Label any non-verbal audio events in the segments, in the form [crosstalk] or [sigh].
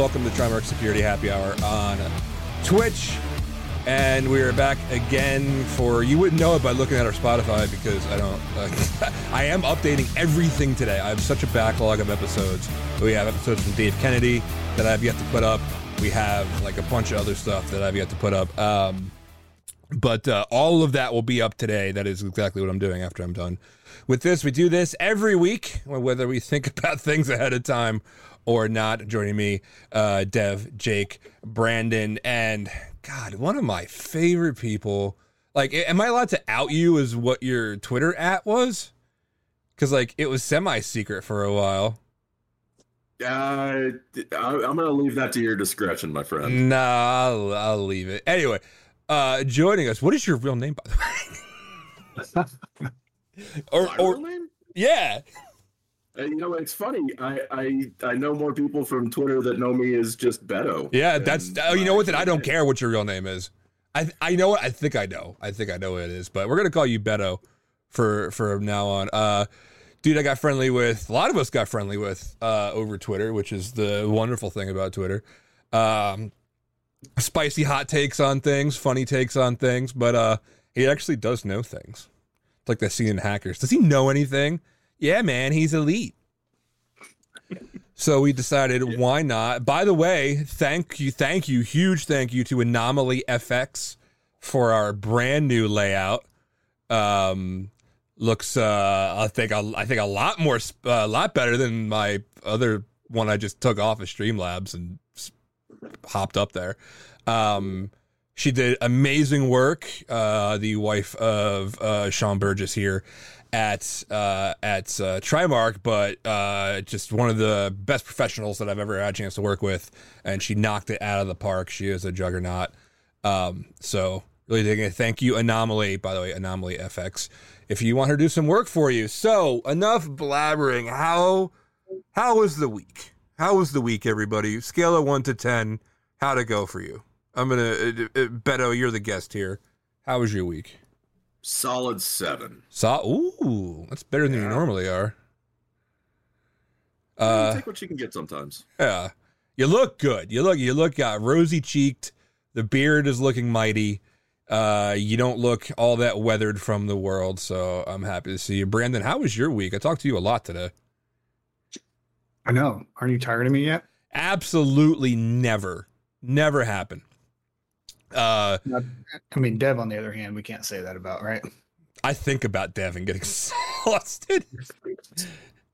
Welcome to Trimarc Security Happy Hour on Twitch. And we are back again for you wouldn't know it by looking at our Spotify because I don't. Uh, [laughs] I am updating everything today. I have such a backlog of episodes. We have episodes from Dave Kennedy that I have yet to put up. We have like a bunch of other stuff that I've yet to put up. Um, but uh, all of that will be up today. That is exactly what I'm doing after I'm done with this. We do this every week, whether we think [laughs] about things ahead of time or not. Joining me, uh, Dev, Jake, Brandon, and God, one of my favorite people. Like, am I allowed to out you as what your Twitter at was? Because like it was semi secret for a while. Uh, I- I'm gonna leave that to your discretion, my friend. Nah, I'll, I'll leave it. Anyway, uh, joining us. What is your real name, by the way? [laughs] or, or real name? yeah, you know, it's funny. I, I I know more people from Twitter that know me as just Beto. yeah. That's oh, you know what? Then I don't care what your real name is. I I know what I think I know. I think I know what it is. But we're gonna call you Beto for for now on. Uh, dude, I got friendly with a lot of us. Got friendly with uh over Twitter, which is the wonderful thing about Twitter. Um, spicy hot takes on things, funny takes on things, but uh, he actually does know things. It's like that scene in Hackers. Does he know anything? Yeah, man, he's elite. So we decided, why not? By the way, thank you, thank you, huge thank you to Anomaly FX for our brand new layout. Um, looks, uh, I think, a, I think a lot more, a lot better than my other one I just took off of Streamlabs and hopped up there. Um, she did amazing work. Uh, the wife of uh, Sean Burgess here at uh, at uh, Trimarc, but uh, just one of the best professionals that I've ever had a chance to work with, and she knocked it out of the park. She is a juggernaut. Um, so really digging it. Thank you, Anomaly. By the way, Anomaly FX. If you want her to do some work for you. So enough blabbering. How how was the week? How was the week, everybody? Scale of one to ten. How'd it go for you? I'm gonna uh, uh, Beto. You're the guest here. How was your week? Solid seven. So Ooh, that's better than you normally are. Uh, Uh, take what you can get sometimes. yeah. You look good. You look. You look uh, rosy cheeked. The beard is looking mighty. Uh, you don't look all that weathered from the world. So I'm happy to see you, Brandon. How was your week? I talked to you a lot today. I know. Aren't you tired of me yet? Absolutely never, never happened. Uh, I mean, Dev, on the other hand, we can't say that about, right? I think about Devin getting [laughs] exhausted.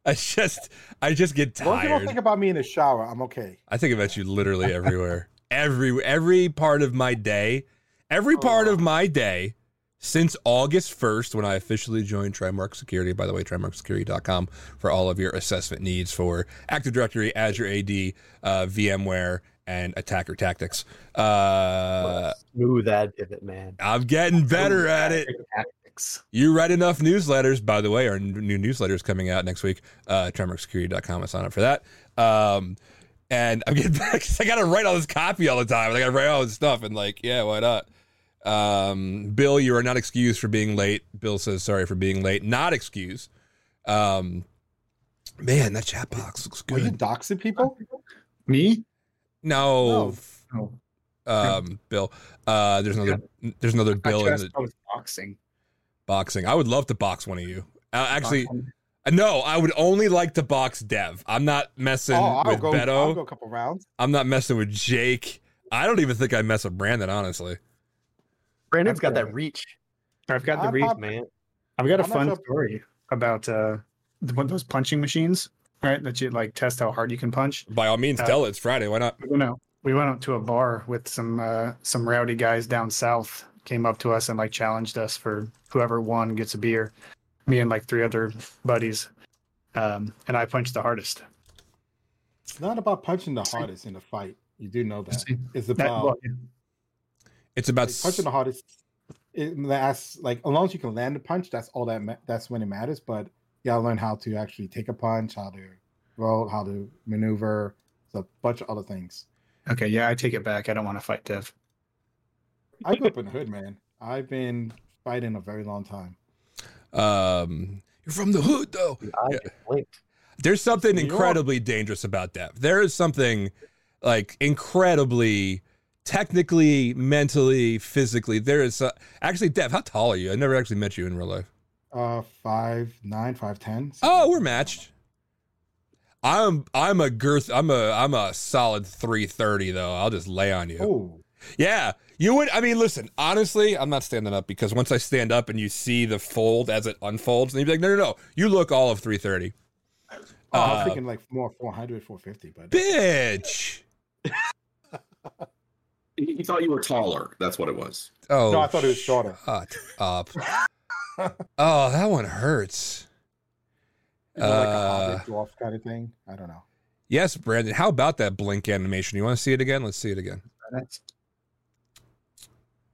I just, I just get tired. long as you don't think about me in the shower, I'm okay. I think about you literally everywhere. [laughs] Every every part of my day, every part of my day since August 1st when I officially joined Trimarc Security. By the way, trimarcsecurity.com for all of your assessment needs for Active Directory, Azure AD, uh, VMware, and attacker tactics. Uh, Smooth that pivot, man. I'm getting better at it. Tactics. You write enough newsletters. By the way, our new newsletter is coming out next week. Uh, TrimarcSecurity.com. I sign up for that. Um, and I'm getting [laughs] back. I got to write all this copy all the time. I got to write all this stuff. And like, yeah, why not? Um, Bill, you are not excused for being late. Bill says sorry for being late. Not excused. Um, man, that chat box looks good. Are you doxing people? Me? No, No. Oh, um, Bill. Uh, there's another. There's another I Bill in the I was boxing. boxing. I would love to box one of you. Uh, actually, Boxing. No, I would only like to box Dev. I'm not messing Oh, I'll with go. Beto. I'll go a couple rounds. I'm not messing with Jake. I don't even think I mess with Brandon, honestly. Brandon's got Okay. that reach, I've got the I'm pop- man. I've got a I'm fun sure- story about uh the- one of those punching machines, right? That you like test how hard you can punch. By all means, Uh, tell it. It's Friday. Why not? We went out. We went out to a bar with some uh, some rowdy guys down south. Came up to us and like challenged us for whoever won gets a beer. Me and like three other buddies, um, and I punched the hardest. It's not about punching the hardest in a fight. You do know that. See, It's That, about well, It's about like, punching the hardest. It, that's like as long as you can land a punch, that's all that. Ma- that's when it matters. But you gotta learn how to actually take a punch, how to roll, how to maneuver. It's a bunch of other things. okay, yeah, I take it back. I don't want to fight Dev. I grew up in the hood, man. I've been fighting a very long time. um you're from the hood though. The Yeah. just. There's something incredibly dangerous about Dev. There is something like incredibly technically, mentally, physically. There is uh, actually Dev. How tall are you? I never actually met you in real life. Uh, five nine, five ten. Oh, we're matched. I'm I'm a girth. I'm a I'm a solid three thirty though. I'll just lay on you. Oh, Yeah, you would. I mean, listen. Honestly, I'm not standing up because once I stand up and you see the fold as it unfolds, and you'd be like, no, no, no. You look all of three thirty. oh I Uh, was thinking like more 400, 450, but Bitch. He, he thought you were taller. That's what it was. Oh, no, I thought it was shorter. Shut up. [laughs] oh, that one hurts. You know, like a Uh, hobbit dwarf kind of thing. I don't know. Yes, Brandon. How about that blink animation? You want to see it again? Let's see it again. That's-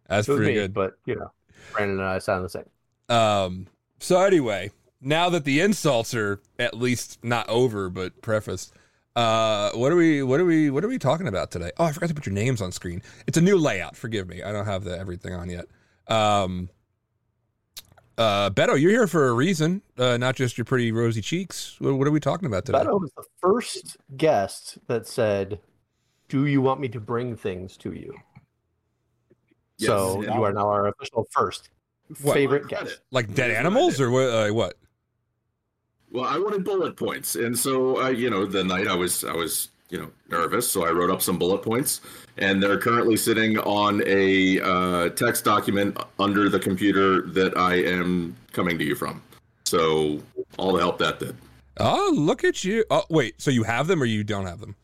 That's pretty me, good. but you know, Brandon and I sound the same. Um. So anyway, now that the insults are at least not over, but prefaced, uh, what are we? What are we? What are we talking about today? Oh, I forgot to put your names on screen. It's a new layout. Forgive me. I don't have the everything on yet. Um. Uh, Beto, you're here for a reason, uh, not just your pretty rosy cheeks. What, what are we talking about today? Beto was the first guest that said, "Do you want me to bring things to you?" Yes, so and- you are now our official first What? favorite guest. Like dead Here's animals, or what? Uh, what? Well, I wanted bullet points, and so uh, you know, the night I was I was you know nervous, so I wrote up some bullet points, and they're currently sitting on a uh, text document under the computer that I am coming to you from. So all the help that did. Oh, look at you! Oh, wait. So you have them, or you don't have them?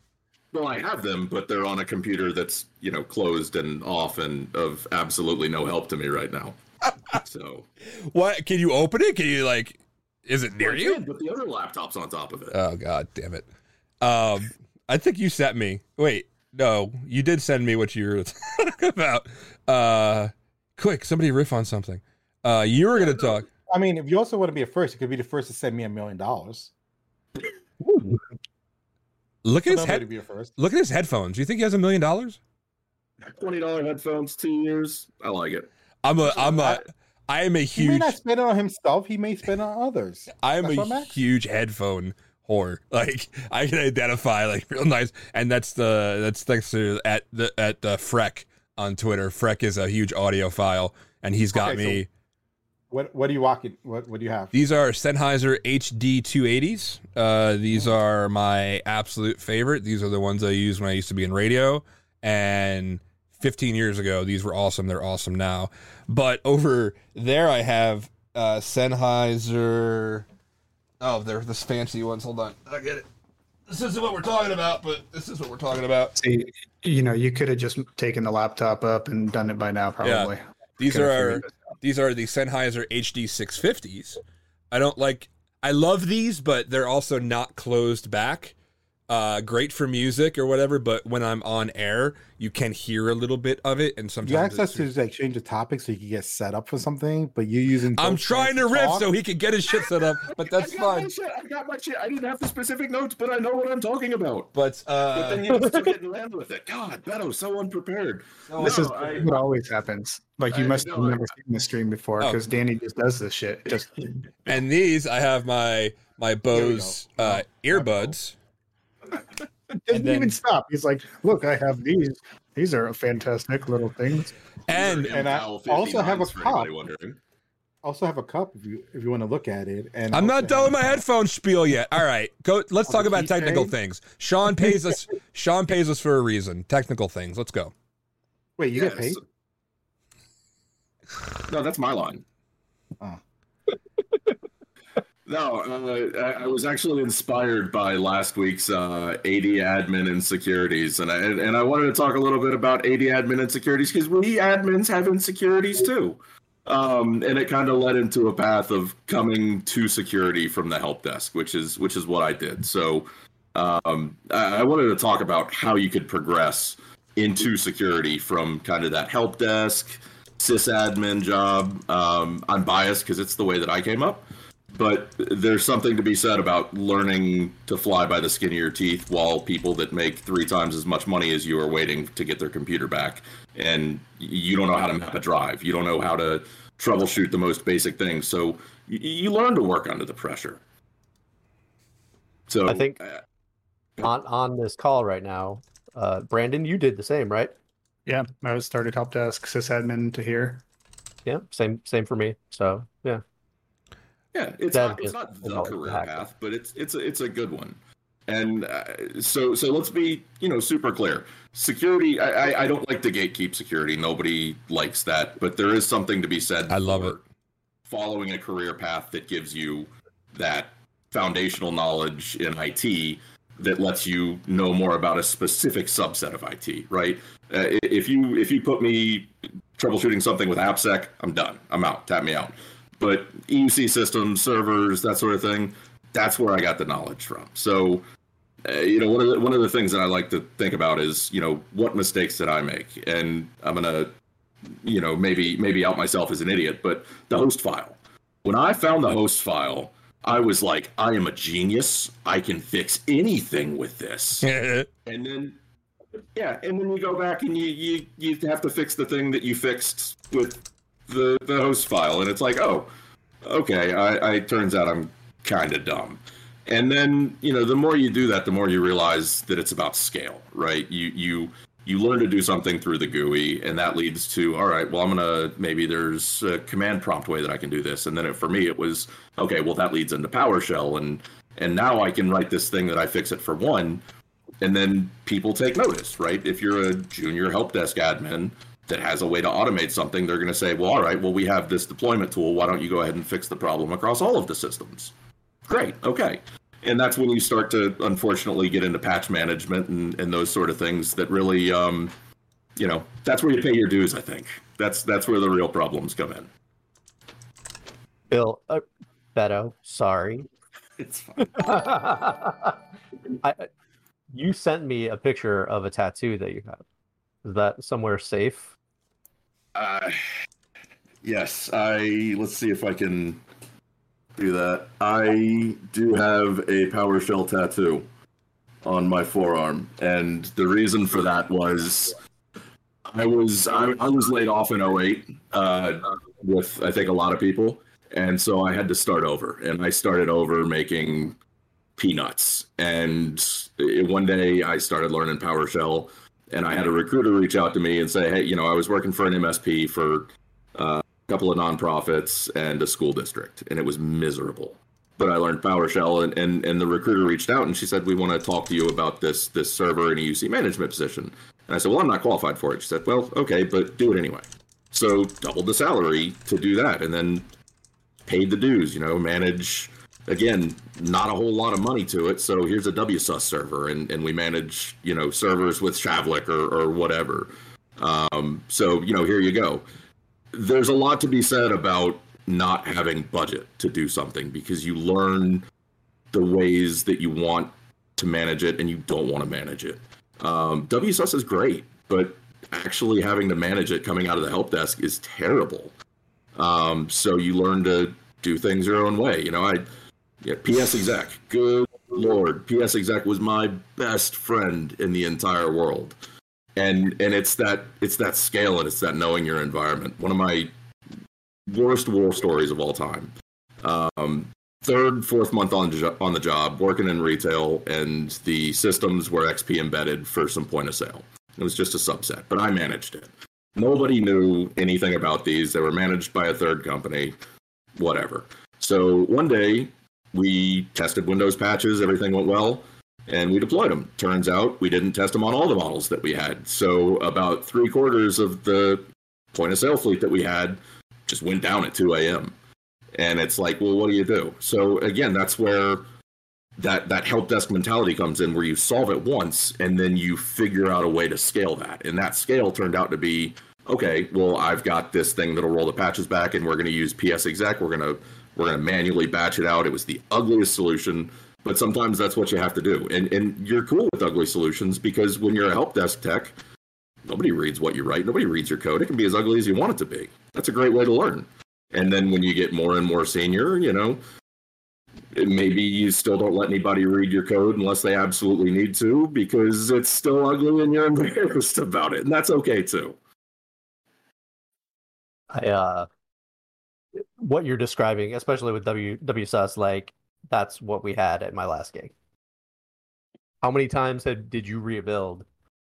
Well, I have them, but they're on a computer that's you know closed and off and of absolutely no help to me right now. [laughs] so What? Can you open it? Can you like? Is it near Well, you? But the other laptop's on top of it. Oh god damn it. Um I think you sent me. Wait, no, you did send me what you were [laughs] talking about. Uh quick, somebody riff on something. Uh you were gonna talk. I mean, if you also want to be a first, you could be the first to send me a million dollars. Look at his Somebody head be a first. look at his headphones. Do You think he has a million dollars? Twenty dollar headphones, two years. I like it. I'm a I'm a I am a huge. He may huge not spend it on himself. He may spend it on others. I am That's a huge headphone whore. [laughs] Like I can identify like real nice, and that's the that's thanks to at the at the Freck on Twitter. Freck is a huge audiophile, and he's got Okay, so- me. What What do you walk? What What do you have? These are Sennheiser HD 280s. Uh, these are my absolute favorite. These are the ones I used when I used to be in radio, and 15 years ago, these were awesome. They're awesome now. But over there, I have uh, Sennheiser. Oh, they're this fancy ones. Hold on, I get it. This isn't what we're talking about, but this is what we're talking about. See, you know, you could have just taken the laptop up and done it by now, probably. Yeah. These are our, figured this out. these are the Sennheiser HD 650s. I don't like I love these, but they're also not closed back. Uh great for music or whatever, but when I'm on air, you can hear a little bit of it and You sometimes asked us it's- to like change the topic so you can get set up for something, but you're using. I'm trying to hands riff so he can get his shit set up, [laughs] but that's I got My fine. shit. I got my shit. I didn't have the specific notes, but I know what I'm talking about. But But uh then you just took it and ran with it. God, Beto's so unprepared. This No, is I- what always happens. Like you I must have never seen the stream before Oh. because Danny just does this shit. Just and these I have my my Bose uh earbuds. Doesn't then- even stop. He's like, "Look, I have these. These are fantastic little things." And And I also have a 59s for anybody cup. wondering. Also have a cup if you if you want to look at it. And I'm not also done with my have- headphone spiel yet. All right, go. Let's talk about technical keychain? things. Sean pays us. [laughs] Sean pays us for a reason. Technical things. Let's go. Wait, you get paid? No, that's my line. Oh. No, uh, I, was actually inspired by last week's uh, AD admin insecurities, and I and I wanted to talk a little bit about AD admin insecurities because we admins have insecurities too. Um, and it kind of led into a path of coming to security from the help desk, which is which is what I did. So um, I, I wanted to talk about how you could progress into security from kind of that help desk sysadmin job. Um, I'm biased because it's the way that I came up, but there's something to be said about learning to fly by the skin of your teeth while people that make three times as much money as you are waiting to get their computer back, and you don't know how to map a drive. You don't know how to troubleshoot the most basic things. So you, you learn to work under the pressure. So I think- on on this call right now, Uh, Brandon, you did the same, right? Yeah, I was started help desk sysadmin to here. Yeah, same same for me. So yeah, Yeah, it's not, it's not the career hacking. path, but it's it's a, it's a good one. And uh, so so let's be you know super clear. Security, I, I I don't like to gatekeep security. Nobody likes that, but there is something to be said. I love it. Following a career path that gives you that foundational knowledge in IT that lets you know more about a specific subset of IT. Right? Uh, if you if you put me troubleshooting something with AppSec, I'm done. I'm out. Tap me out. But EUC systems, servers, that sort of thing, that's where I got the knowledge from. So, uh, you know, one of the one of the things that I like to think about is, you know, what mistakes did I make? And I'm gonna, you know, maybe maybe out myself as an idiot, but the host file. When I found the host file, I was like, I am a genius. I can fix anything with this [laughs] and then yeah and then you go back and you you you have to fix the thing that you fixed with the the host file and it's like oh okay i i turns out i'm kind of dumb and then you know the more you do that the more you realize that it's about scale right you you you learn to do something through the GUI, and that leads to all right. Well, I'm gonna maybe there's a command prompt way that I can do this, and then it, for me it was okay. Well, that leads into PowerShell, and and now I can write this thing that I fix it for one, and then people take notice, right? If you're a junior help desk admin that has a way to automate something, they're going to say, well, all right, well, we have this deployment tool. Why don't you go ahead and fix the problem across all of the systems? Great, okay. And that's when you start to, unfortunately, get into patch management and, and those sort of things that really, um, you know, that's where you pay your dues. I think that's that's where the real problems come in. Bill, uh, Beto, sorry. [laughs] It's fine. [laughs] I, you sent me a picture of a tattoo that you have. Is that somewhere safe? Uh, yes, I let's see if I can do that. I do have a PowerShell tattoo on my forearm, and the reason for that was I was I, I was laid off in 08 uh, with I think a lot of people, and so I had to start over, and I started over making peanuts. And uh, one day I started learning PowerShell, and I had a recruiter reach out to me and say, "Hey, you know, I was working for an MSP for uh, a couple of nonprofits and a school district, and it was miserable." But I learned PowerShell, and, and, and the recruiter reached out and she said, "We want to talk to you about this this server and EUC management position." And I said, "Well, I'm not qualified for it." She said, "Well, okay, but do it anyway." So doubled the salary to do that, and then paid the dues. You know, manage again, not a whole lot of money to it. So here's a WSUS server, and, and we manage, you know, servers with Shavlik or, or whatever. Um, so, you know, here you go. There's a lot to be said about not having budget to do something because you learn the ways that you want to manage it and you don't want to manage it. Um, WSUS is great, but actually having to manage it coming out of the help desk is terrible. Um, so you learn to do things your own way. You know, I yeah, PS exec. Good lord, PS exec was my best friend in the entire world, and and it's that it's that scale and it's that knowing your environment. One of my worst war stories of all time. Um, third, fourth month on on the job, working in retail, and the systems were XP embedded for some point of sale. It was just a subset, but I managed it. Nobody knew anything about these. They were managed by a third company, whatever. So one day we tested Windows patches, everything went well, and we deployed them. Turns out we didn't test them on all the models that we had. So about three quarters of the point of sale fleet that we had just went down at 2 a.m. And it's like, well, what do you do? So again, that's where that that help desk mentality comes in, where you solve it once and then you figure out a way to scale that. And that scale turned out to be okay. Well, I've got this thing that'll roll the patches back, and we're going to use PS exec. We're going to we're going to manually batch it out. It was the ugliest solution, but sometimes that's what you have to do. And and you're cool with ugly solutions because when you're a help desk tech, nobody reads what you write. Nobody reads your code. It can be as ugly as you want it to be. That's a great way to learn. And then when you get more and more senior, you know, maybe you still don't let anybody read your code unless they absolutely need to because it's still ugly and you're [laughs] embarrassed about it. And that's okay too. I uh what you're describing, especially with W WSUS, like that's what we had at my last gig. How many times had, did you rebuild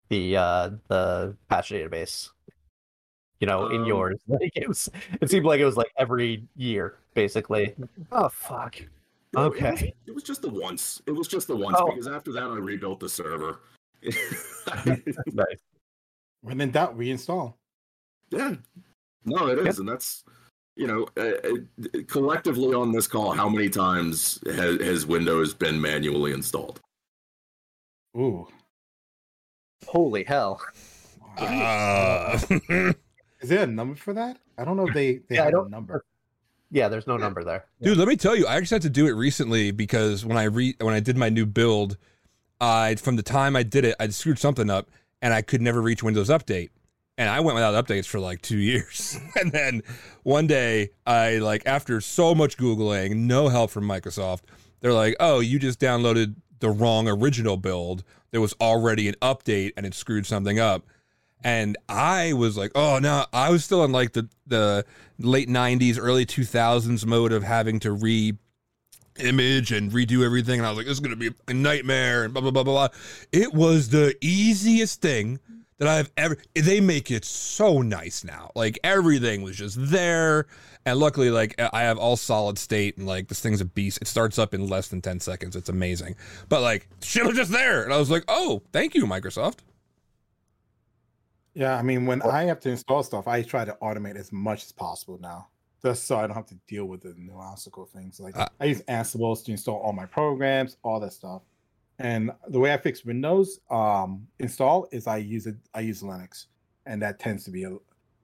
the uh the patch database? You know, in Um, yours, [laughs] like it was. It seemed like it was like every year, basically. Oh fuck. No, it was- Okay. It was just the once. It was just the once Oh. because after that I rebuilt the server. [laughs] Nice. When in doubt, reinstall. yeah. No, it is, and that's you know uh, uh, collectively on this call, how many times has, has Windows been manually installed? Ooh. Holy hell. Uh, [laughs] Is there a number for that? I don't know if they, they Yeah, I have don't- a number. Yeah, there's no number there. Dude, let me tell you, I actually had to do it recently because when I re when I did my new build, I from the time I did it, I screwed something up and I could never reach Windows Update. And I went without updates for like two years. [laughs] and then one day, I like after so much Googling, no help from Microsoft, they're like, Oh, you just downloaded the wrong original build. There was already an update and it screwed something up. And I was like, oh no, I was still in like the the late '90s, early 2000s mode of having to re image and redo everything, and I was like, this is gonna be a nightmare, and blah blah blah blah. blah. It was the easiest thing that I've ever. They make it so nice now. Like everything was just there, and luckily, like I have all solid state, and like this thing's a beast. It starts up in less than 10 seconds. It's amazing. But like shit was just there, and I was like, oh, thank you, Microsoft. Yeah, I mean, when I have to install stuff, I try to automate as much as possible now, just so I don't have to deal with the nuanceical things. Like Uh, I use Ansible to install all my programs, all that stuff. And the way I fix Windows um, install is I use it. I use Linux, and that tends to be a,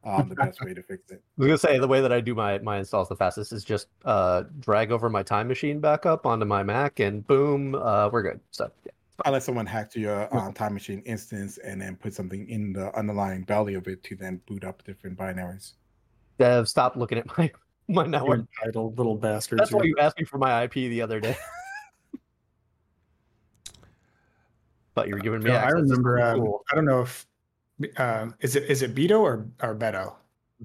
um, the [laughs] best way to fix it. I was gonna say the way that I do my my installs the fastest is just uh drag over my time machine back up onto my Mac and boom, uh we're good. So yeah. Unless someone hacked your uh, time machine instance and then put something in the underlying belly of it to then boot up different binaries. Dev, stop looking at my [laughs] my You network. entitled little bastards. That's why you asked me for my IP the other day. [laughs] but you were giving me. No, I remember. Um, cool. I don't know if uh, is it is it Beto or or Beto?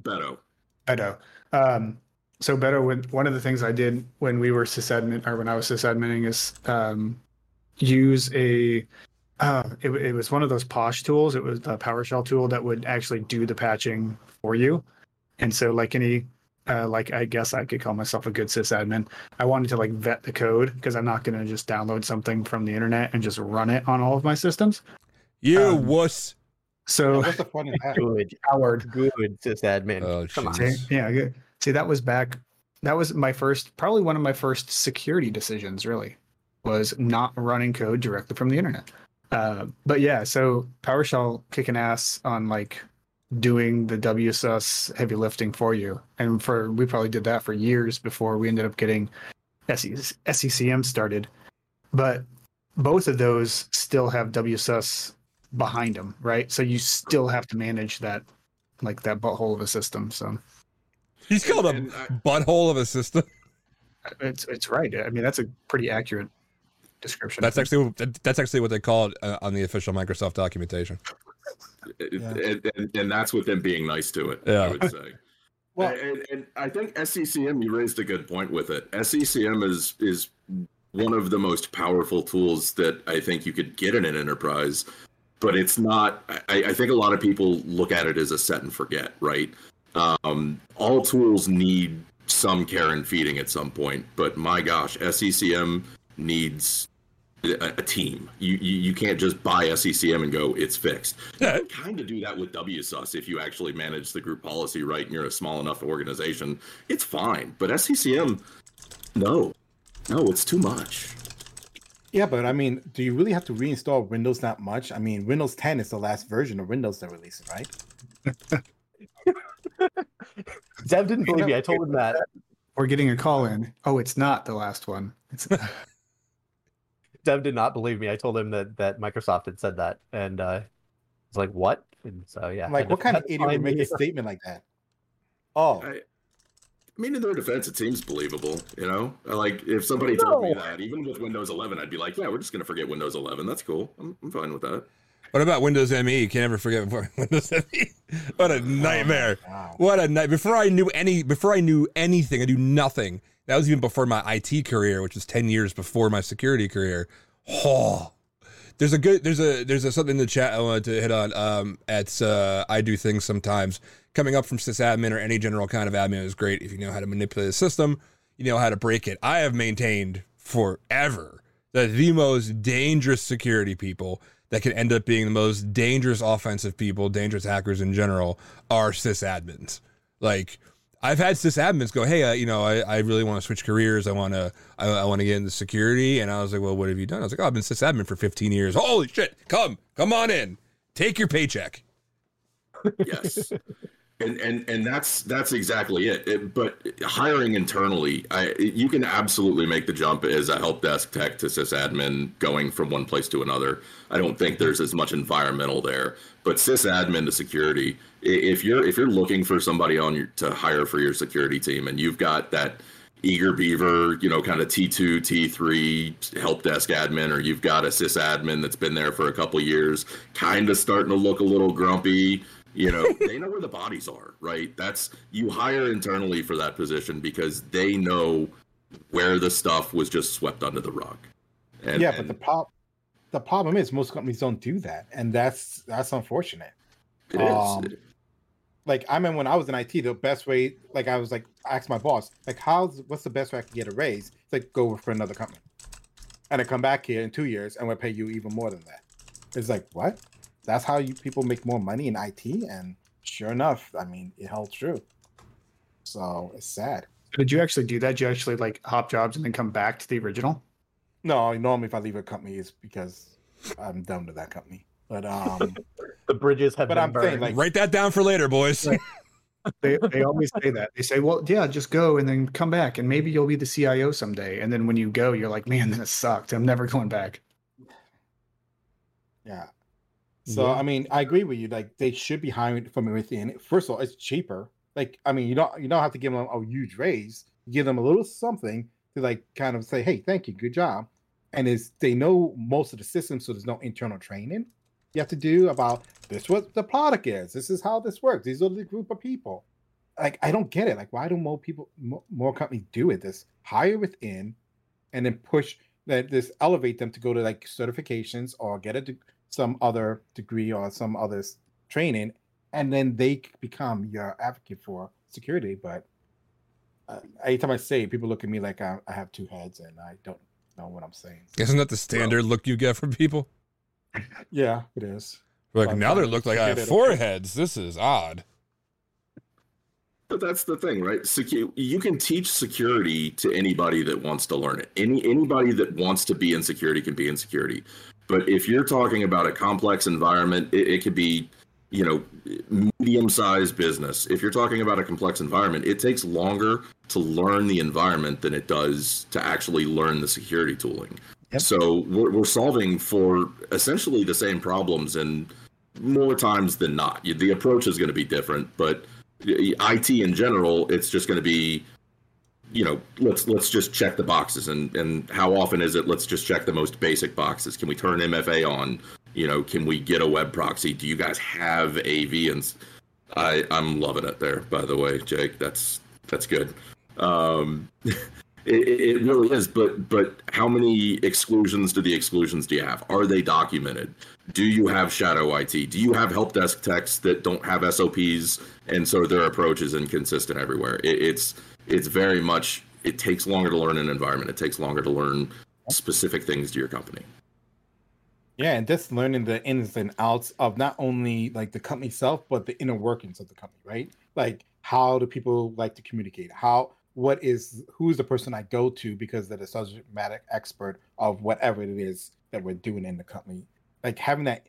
Beto. Beto. Um, so Beto, when, one of the things I did when we were sysadmin or when I was sysadmining is um, use a. Uh, it, it was one of those Posh tools. It was a PowerShell tool that would actually do the patching for you. And so, like any, uh, like I guess I could call myself a good sysadmin. I wanted to like vet the code because I'm not going to just download something from the internet and just run it on all of my systems. You Um, wuss. So What's the fun in that? [laughs] Good, Howard, good sysadmin. Oh, Come on. See, yeah, good. See, that was back. That was my first, probably one of my first security decisions. Really, was not running code directly from the internet. Uh, but yeah, so PowerShell kicking ass on like doing the WSUS heavy lifting for you, and for we probably did that for years before we ended up getting SEC, SCCM started. But both of those still have WSUS behind them, right? So you still have to manage that, like that butthole of a system. So. He's called a butthole of a system. It's it's right. I mean, that's a pretty accurate description. That's actually that's actually what they call it uh, on the official Microsoft documentation. Yeah. and, and, and that's with them being nice to it. Yeah. I would say. [laughs] Well- and, and I think SCCM, you raised a good point with it. SCCM is is one of the most powerful tools that I think you could get in an enterprise, but it's not. I, I think a lot of people look at it as a set and forget, right? Um, all tools need some care and feeding at some point, but my gosh, SCCM needs a, a team. You, you you can't just buy SCCM and go, it's fixed Yeah. kind of do that with WSUS if you actually manage the group policy right and you're a small enough organization. It's fine. But SCCM, no. No, it's too much. Yeah, but I mean, do you really have to reinstall Windows that much? I mean, Windows 10 is the last version of Windows that released it, right? [laughs] Dev didn't believe me. I told him that. We're getting a call in. Oh, it's not the last one. It's [laughs] Dev did not believe me. I told him that that Microsoft had said that, and uh, he's like, "What?" And so yeah, I'm like, what kind of idiot would make a statement like that? Oh, I, I mean, in their defense, it seems believable. You know, like if somebody told me that, even with Windows 11, I'd be like, yeah, we're just gonna forget Windows 11. That's cool. I'm, I'm fine with that. What about Windows ME? You can never forget [laughs] Windows ME. What a nightmare. wow. What a night. Before I knew any, before I knew anything, I knew nothing. That was even before my IT career, which was 10 years before my security career. Oh, there's a good there's a there's a something in the chat I wanted to hit on. Um, at uh, I do things sometimes. Coming up from sysadmin or any general kind of admin is great if you know how to manipulate the system, you know how to break it. I have maintained forever that the most dangerous security people that can end up being the most dangerous offensive people, dangerous hackers in general, are sysadmins. Like I've had sysadmins go, "Hey, uh, you know, I, I really want to switch careers. I want to I, I want to get into security." And I was like, "Well, what have you done?" I was like, "Oh, I've been sysadmin for 15 years." Holy shit! Come, come on in. Take your paycheck. yes and and and that's that's exactly it. it. but hiring internally i you can absolutely make the jump as a help desk tech to sysadmin going from one place to another i don't think there's as much environmental there but sysadmin to security if you're if you're looking for somebody on your to hire for your security team and you've got that eager beaver you know kind of t2 t3 help desk admin or you've got a sysadmin that's been there for a couple years kind of starting to look a little grumpy you know, [laughs] they know where the bodies are, right? That's you hire internally for that position because they know where the stuff was just swept under the rug. And, yeah, but the problem the problem is most companies don't do that, and that's that's unfortunate. It um, is. Like I remember when I was in IT, the best way, like I was like, I asked my boss, like, how's what's the best way I can get a raise? It's like go work for another company, and I come back here in two years and we'll pay you even more than that. It's like what? that's how you people make more money in IT. And sure enough, I mean, it held true. So it's sad. Did you actually do that? Did you actually like hop jobs and then come back to the original? No, normally if I leave a company, it's because I'm done with that company. But um, [laughs] the bridges have. But I'm burned. saying, like, write that down for later, boys. [laughs] they they always say that. They say, "Well, yeah, just go and then come back, and maybe you'll be the CIO someday." And then when you go, you're like, "Man, this sucked. I'm never going back." Yeah, so yeah. I mean, I agree with you. Like they should be hiring from within. First of all, it's cheaper. Like I mean, you don't you don't have to give them a huge raise. You give them a little something to like kind of say, hey, thank you, good job. And is they know most of the systems, so there's no internal training you have to do about this what the product is. This is how this works. These are the group of people. Like I don't get it. Like why do more people more, more companies do it? This hire within, and then push that this elevate them to go to like certifications or get a some other degree or some other training, and then they become your advocate for security. But uh, anytime I say it, people look at me like I, I, have two heads and I don't know what I'm saying. Isn't that the standard well, look you get from people? Yeah, it is. Like but now they um, look like I have four heads. This is odd. But that's the thing, right? Secu- you can teach security to anybody that wants to learn it. Any anybody that wants to be in security can be in security. But if you're talking about a complex environment, it, it could be, you know, medium-sized business. If you're talking about a complex environment, it takes longer to learn the environment than it does to actually learn the security tooling. Yep. So we're, we're solving for essentially the same problems, and more times than not, the approach is going to be different. But IT in general, it's just going to be you know let's let's just check the boxes and and how often is it let's just check the most basic boxes. Can we turn mfa on? You know can we get a web proxy? Do you guys have av and i i'm loving it there by the way jake. That's that's good. Um [laughs] it, it really is but but how many exclusions do the exclusions do you have are they documented do you have shadow it do you have help desk techs that don't have sops and so their approach is inconsistent everywhere it, it's it's very much it takes longer to learn an environment. It takes longer to learn specific things to your company. Yeah, and just learning the ins and outs of not only like the company itself, but the inner workings of the company, right? Like how do people like to communicate? How what is who's the person I go to because they're the subject matter expert of whatever it is that we're doing in the company. Like having that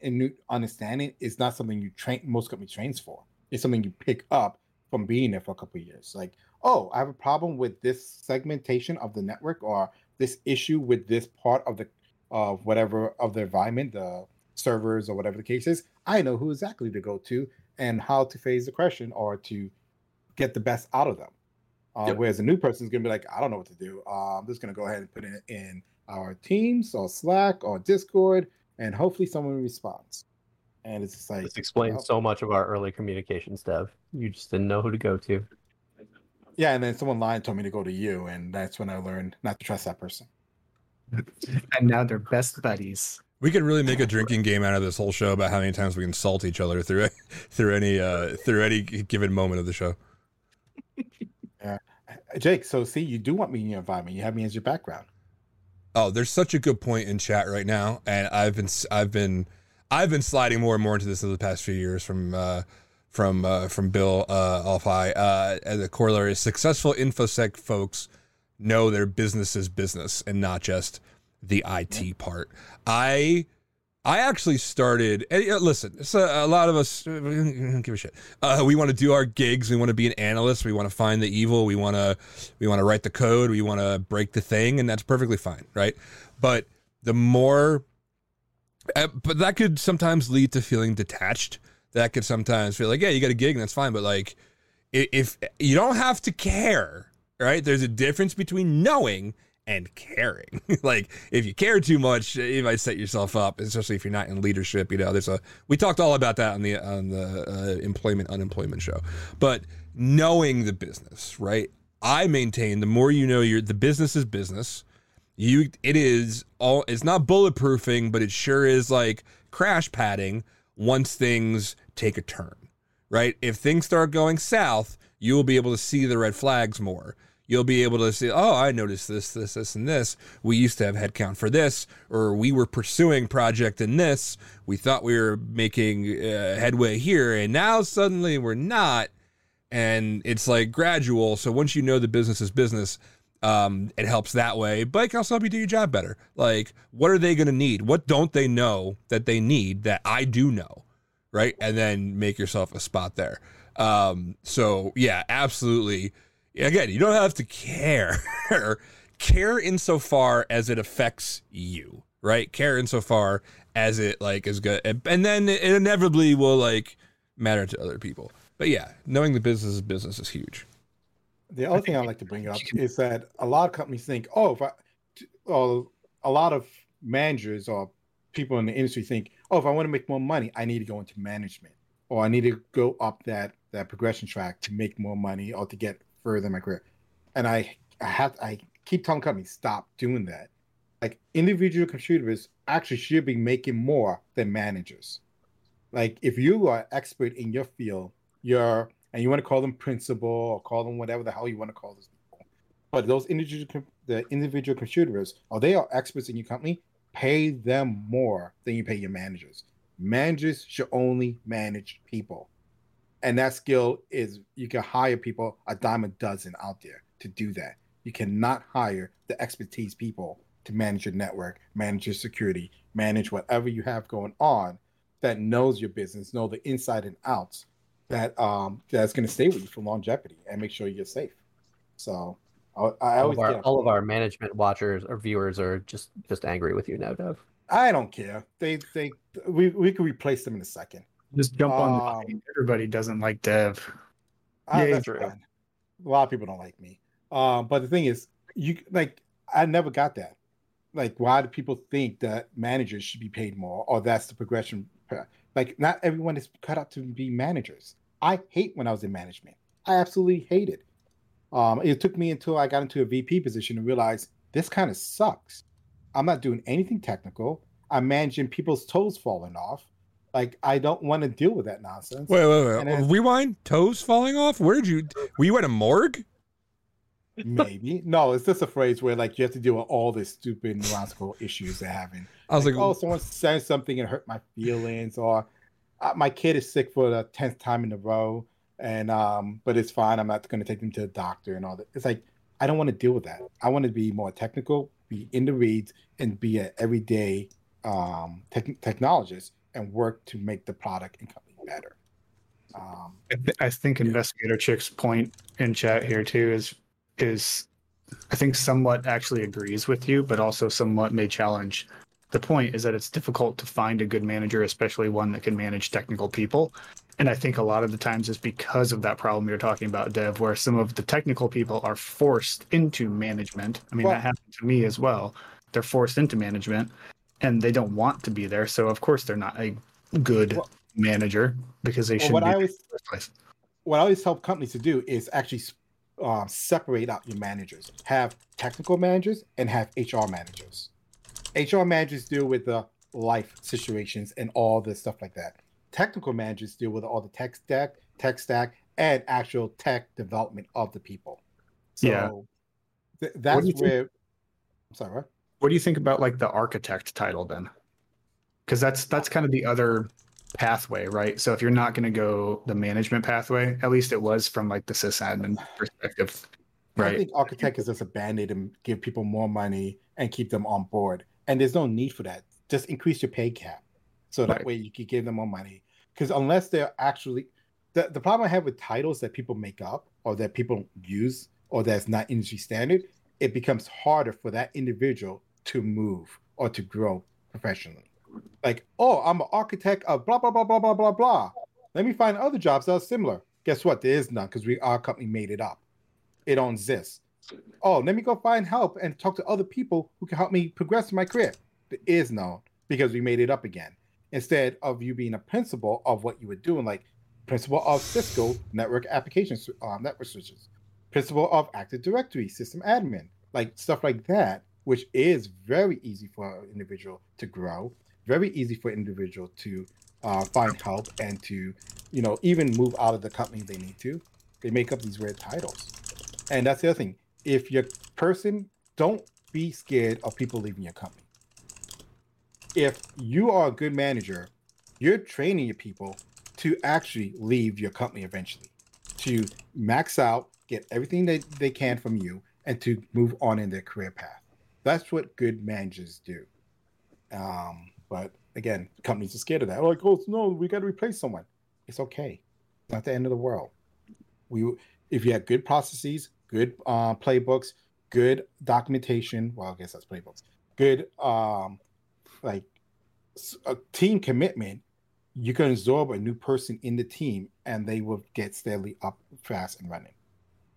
understanding is not something you train most companies trains for. It's something you pick up from being there for a couple years. Like oh, I have a problem with this segmentation of the network or this issue with this part of the of whatever of the environment, the servers or whatever the case is, I know who exactly to go to and how to phase the question or to get the best out of them. Uh, yep. Whereas a new person is going to be like, I don't know what to do. Uh, I'm just going to go ahead and put it in our Teams or Slack or Discord, and hopefully someone responds. And it's just like this explains so much of our early communications, Dev. You just didn't know who to go to. Yeah, and then someone lied and told me to go to you, and that's when I learned not to trust that person. and now they're best buddies. We could really make a drinking game out of this whole show about how many times we insult each other through [laughs] through any uh, through any given moment of the show. Jake, so see, you do want me in your environment. You have me as your background. Oh, there's such a good point in chat right now, and I've been I've been I've been sliding more and more into this over the past few years from uh, from uh, from Bill uh, Alfie. Uh, and the corollary is successful infosec folks know their business is business and not just the IT part. I I actually started. Uh, listen, it's a, lot of us we don't give a shit. Uh, we want to do our gigs. We want to be an analyst. We want to find the evil. We want to we want to write the code. We want to break the thing, and that's perfectly fine, right? But the more, uh, but that could sometimes lead to feeling detached. That could sometimes feel like, yeah, you got a gig, and that's fine. But like, if you don't have to care, right? There's a difference between knowing and caring. [laughs] like if you care too much, you might set yourself up, especially if you're not in leadership. You know, there's a we talked all about that on the on the uh, employment unemployment show. But knowing the business, right? I maintain the more you know your the business is business. You it is all it's not bulletproofing, but it sure is like crash padding once things take a turn. Right? If things start going south, you will be able to see the red flags more you'll be able to see, oh, I noticed this, this, this, and this. We used to have headcount for this, or we were pursuing project in this. We thought we were making uh, headway here, and now suddenly we're not. And it's like gradual. So once you know the business is business, um, it helps that way. But it can also help you do your job better. Like, what are they going to need? What don't they know that they need that I do know? Right. And then make yourself a spot there. Um, so yeah, absolutely again, you don't have to care. [laughs] care insofar as it affects you, right? Care insofar as it like is good, and then it inevitably will like matter to other people. But yeah, knowing the business is business is huge. The other thing I'd like to bring up is that a lot of companies think, oh, if I, oh, a lot of managers or people in the industry think, oh, if I want to make more money, I need to go into management, or I need to go up that that progression track to make more money or to get further my career. And I, I have I keep telling companies stop doing that. Like individual contributors actually should be making more than managers. Like if you are expert in your field, you're and you want to call them principal or call them whatever the hell you want to call those people. But those individual the individual contributors, or they are experts in your company, pay them more than you pay your managers. Managers should only manage people and that skill is you can hire people a dime a dozen out there to do that. You cannot hire the expertise people to manage your network, manage your security, manage whatever you have going on that knows your business, know the inside and outs that um that's going to stay with you for longevity and make sure you're safe. So I, I all always of, our, all of our management watchers or viewers are just just angry with you now, Dev. I don't care. They they we we could replace them in a second. Just jump on the Um, train. Everybody doesn't like Dev. Ah, Yeah, that's true. fine. A lot of people don't like me. Um, but the thing is, you like I never got that. Like, why do people think that managers should be paid more, or that's the progression? Like, not everyone is cut out to be managers. I hate when I was in management. I absolutely hate it. Um, it took me until I got into a VP position to realize this kind of sucks. I'm not doing anything technical. I'm managing people's toes falling off. Like, I don't want to deal with that nonsense. Wait, wait, wait. Then- Rewind. Toes falling off. Where'd you? Were you at a morgue? Maybe no, it's just a phrase where like you have to deal with all the stupid neurological issues they're having. I was like, oh, someone said something and hurt my feelings, or uh, my kid is sick for the tenth time in a row, and um, but it's fine. I'm not going to take them to the doctor and all that. It's like I don't want to deal with that. I want to be more technical, be in the reads, and be an everyday um, tech technologist and work to make the product and company better. Um, I, th- I think investigator chick's point in chat here too is is I think somewhat actually agrees with you, but also somewhat may challenge. The point is that it's difficult to find a good manager, especially one that can manage technical people. And I think a lot of the times it's because of that problem you're talking about, Dev, where some of the technical people are forced into management. I mean, Well- that happened to me as well. They're forced into management and they don't want to be there. So, of course, they're not a good Well- manager because they well, should what be I always the first place. what I always help companies to do is actually um, separate out your managers. Have technical managers and have HR managers. HR managers deal with the life situations and all the stuff like that. Technical managers deal with all the tech stack, tech stack, and actual tech development of the people. So Yeah. th- that's you think- where. I'm sorry, what? What do you think about like the architect title then? Because that's that's kind of the other pathway, right? So if you're not going to go the management pathway, at least it was from like the sysadmin perspective, right? I think architect is just a band-aid and give people more money and keep them on board. And there's no need for that. Just increase your pay cap. So that Right. way you can give them more money. Because unless they're actually the, the problem I have with titles that people make up or that people use or that's not industry standard, it becomes harder for that individual to move or to grow professionally. Like, oh, I'm an architect of blah blah blah blah blah blah blah. Let me find other jobs that are similar. Guess what? There is none because we our company made it up. It don't exist. Oh, let me go find help and talk to other people who can help me progress my career. There is none because we made it up again. Instead of you being a principal of what you were doing, like principal of Cisco network applications, uh, network switches, principal of Active Directory system admin, like stuff like that, which is very easy for an individual to grow, very easy for an individual to uh, find help and to, you know, even move out of the company they need to. They make up these weird titles. And that's the other thing. If your person, don't be scared of people leaving your company. If you are a good manager, you're training your people to actually leave your company eventually, to max out, get everything that they can from you, and to move on in their career path. That's what good managers do. Um, but again, companies are scared of that. Like, oh no, we got to replace someone. It's okay. It's not the end of the world. We, if you have good processes, good uh, playbooks, good documentation. Well, I guess that's playbooks. Good, um, like a team commitment. You can absorb a new person in the team, and they will get steadily up fast and running.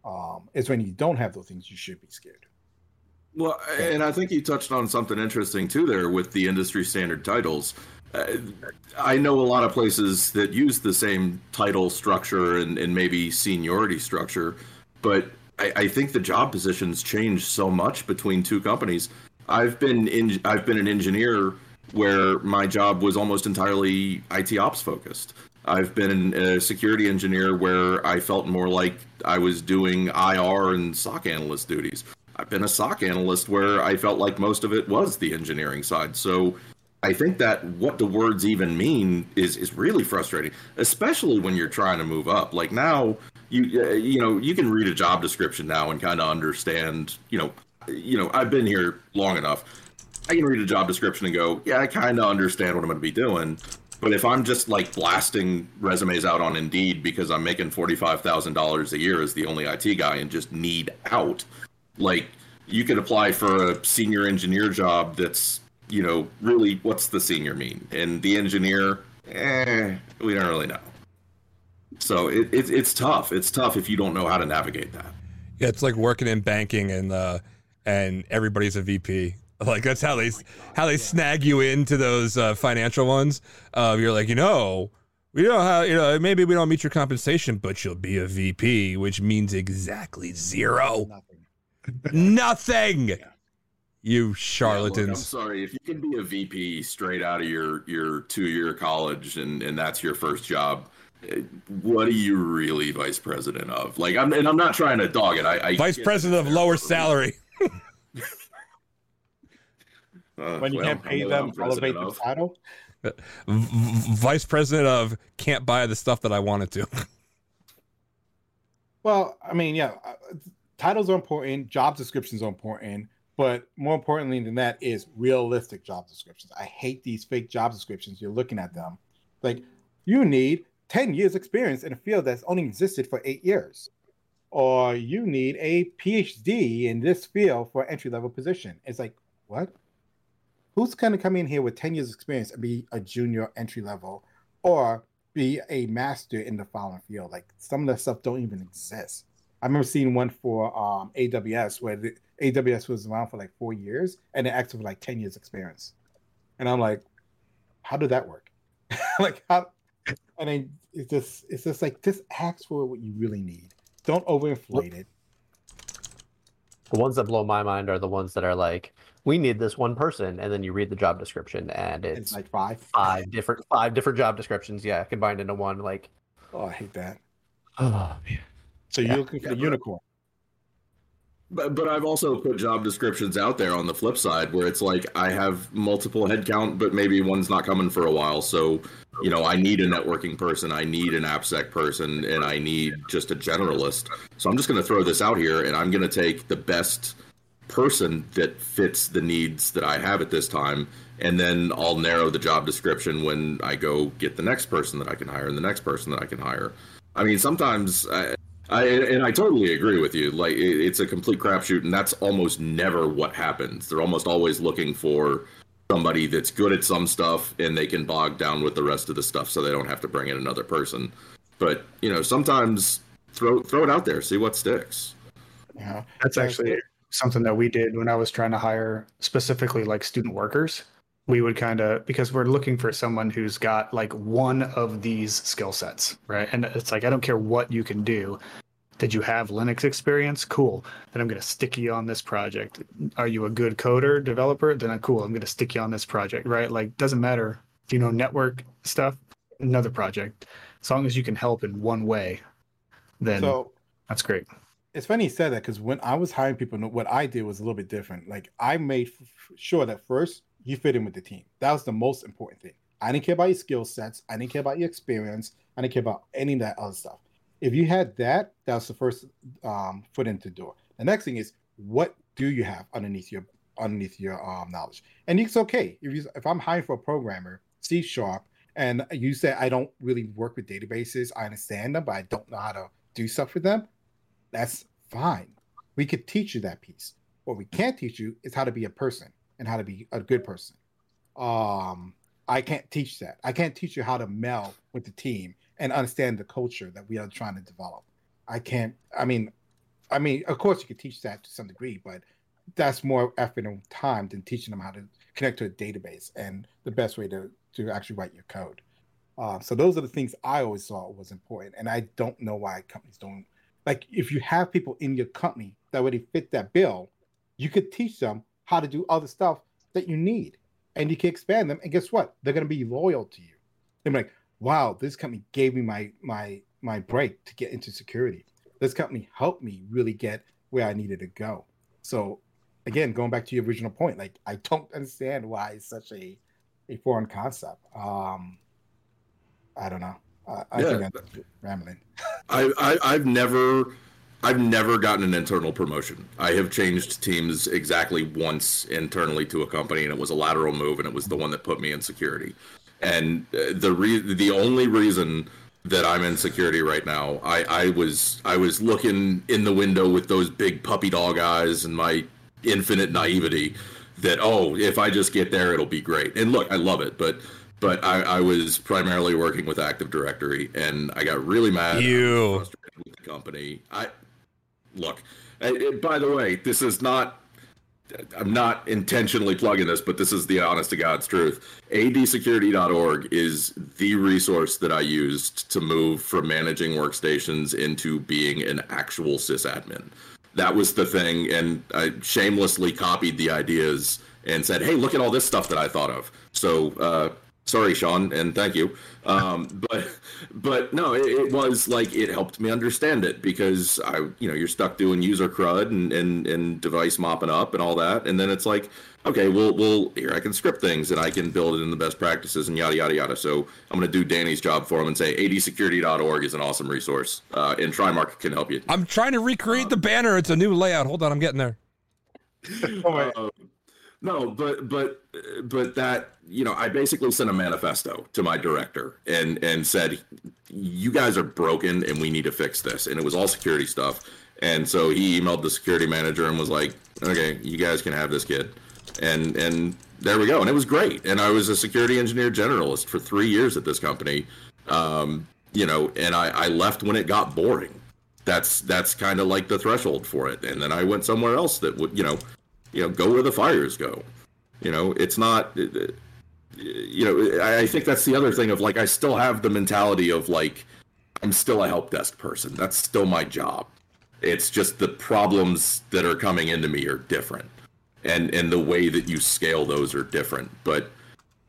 Um, it's when you don't have those things you should be scared. Well, and I think you touched on something interesting too there with the industry standard titles. Uh, I know a lot of places that use the same title structure and, and maybe seniority structure, but I, I think the job positions change so much between two companies. I've been in, I've been an engineer where my job was almost entirely IT ops focused. I've been a security engineer where I felt more like I was doing IR and SOC analyst duties. I've been a SOC analyst where I felt like most of it was the engineering side. So I think that what the words even mean is is really frustrating, especially when you're trying to move up. Like now, you uh, you know you can read a job description now and kind of understand. You know, you know I've been here long enough. I can read a job description and go, yeah, I kind of understand what I'm going to be doing. But if I'm just like blasting resumes out on Indeed because I'm making forty five thousand dollars a year as the only IT guy and just need out, like you could apply for a senior engineer job that's you know really what's the senior mean and the engineer eh we don't really know so it, it, it's tough it's tough if you don't know how to navigate that Yeah, it's like working in banking and uh, and everybody's a VP. [laughs] Like that's how they how they snag you into those uh, financial ones. Uh, you're like, you know, we don't have, you know, maybe we don't meet your compensation, but you'll be a VP, which means exactly zero, Nothing. Nothing. You Yeah, look, I'm charlatans. sorry if you can be a VP straight out of your your two year college and and that's your first job. eh, What are you really vice president of? Like, I'm and I'm not trying to dog it. I, I Vice president of lower salary. [laughs] Uh, When you well, can't pay know them, I'm president elevate the title. V- v- vice president of can't buy the stuff that I wanted to. [laughs] Well, I mean, yeah, uh, titles are important, job descriptions are important, but more importantly than that is realistic job descriptions. I hate these fake job descriptions. You're looking at them like you need 10 years experience in a field that's only existed for 8 years. Or you need a PhD in this field for entry level position. It's like, what? Who's going to come in here with 10 years experience and be a junior entry level or be a master in the following field. Like some of that stuff don't even exist. I remember seeing one for um, AWS where the AWS was around for like four years and it acted for like 10 years experience. And I'm like, how did that work? [laughs] like how I mean it's just it's just like just ask for what you really need. Don't overinflate it. The ones that blow my mind are the ones that are like, we need this one person, and then you read the job description, and It's it's like five. five different five different job descriptions. Yeah, combined into one. Like, Oh, I hate that. [sighs] oh, So Yeah. you're looking for the unicorn. But, but I've also put job descriptions out there on the flip side where it's like I have multiple headcount, but maybe one's not coming for a while. So, you know, I need a networking person, I need an AppSec person, and I need just a generalist. So I'm just going to throw this out here and I'm going to take the best person that fits the needs that I have at this time. And then I'll narrow the job description when I go get the next person that I can hire and the next person that I can hire. I mean, sometimes I, I and I totally agree with you. Like it, it's a complete crapshoot, and that's almost never what happens. They're almost always looking for somebody that's good at some stuff, and they can bog down with the rest of the stuff, so they don't have to bring in another person. But you know, sometimes throw throw it out there, see what sticks. Yeah. That's actually something that we did when I was trying to hire specifically like student workers. We would kind of because we're looking for someone who's got like one of these skill sets, right? And it's like I don't care what you can do. Did you have Linux experience? Cool. Then I'm going to stick you on this project. Are you a good coder, developer? Then I'm cool. I'm going to stick you on this project, right? Like doesn't matter if you know network stuff, another project. As long as you can help in one way, then So that's great. it's funny you said that because when I was hiring people, what I did was a little bit different. Like I made f- f- sure that first you fit in with the team. That was the most important thing. I didn't care about your skill sets. I didn't care about your experience. I didn't care about any of that other stuff. If you had that, that's the first um, foot into the door. The next thing is what do you have underneath your underneath your um, knowledge? And it's okay if you if I'm hiring for a programmer, C sharp, and you say I don't really work with databases. I understand them, but I don't know how to do stuff with them that's fine. We could teach you that piece. What we can't teach you is how to be a person and how to be a good person. Um, I can't teach that. I can't teach you how to meld with the team and understand the culture that we are trying to develop. I can't. I mean, I mean, of course you could teach that to some degree, but that's more effort and time than teaching them how to connect to a database and the best way to to actually write your code. Uh, so those are the things I always thought was important, and I don't know why companies don't like if you have people in your company that already fit that bill, you could teach them how to do other stuff that you need, and you can expand them. And guess what? They're going to be loyal to you. They're like, "Wow, this company gave me my my my break to get into security. This company helped me really get where I needed to go." So, again, going back to your original point, like I don't understand why it's such a a foreign concept. Um, I don't know. I, I Yeah. think I'm rambling. I, I I've never I've never gotten an internal promotion. I have changed teams exactly once internally to a company, and it was a lateral move, and it was the one that put me in security. And uh, the re- the only reason that I'm in security right now, I, I was I was looking in the window with those big puppy dog eyes and my infinite naivety that oh if I just get there it'll be great. And look, I love it, but but I, I was primarily working with Active Directory, and I got really mad. You. with the company. I look. by the way, this is not. I'm not intentionally plugging this, but this is the honest to God's truth. adsecurity.org is the resource that I used to move from managing workstations into being an actual sysadmin. That was the thing, and I shamelessly copied the ideas and said, "Hey, look at all this stuff that I thought of." So, uh, sorry, Sean, and thank you. Um, but, but no, it, it was like it helped me understand it because I, you know, you're stuck doing user crud and, and and device mopping up and all that, and then it's like, okay, well, well, here I can script things and I can build it in the best practices and yada yada yada. So I'm going to do Danny's job for him and say adsecurity.org is an awesome resource, uh, and Trimarc can help you. I'm trying to recreate the banner. It's a new layout. Hold on, I'm getting there. [laughs] Uh, no, but but but that you know, I basically sent a manifesto to my director and and said, "You guys are broken, and we need to fix this." And it was all security stuff. And so he emailed the security manager and was like, "Okay, you guys can have this kid." And and there we go. And it was great. And I was a security engineer generalist for three years at this company. Um, you know, and I, I left when it got boring. That's that's kind of like the threshold for it. And then I went somewhere else that would, you know, you know, go where the fires go. You know, it's not. You know, I I think that's the other thing of like I still have the mentality of like I'm still a help desk person. That's still my job. It's just the problems that are coming into me are different. and and the way that you scale those are different. But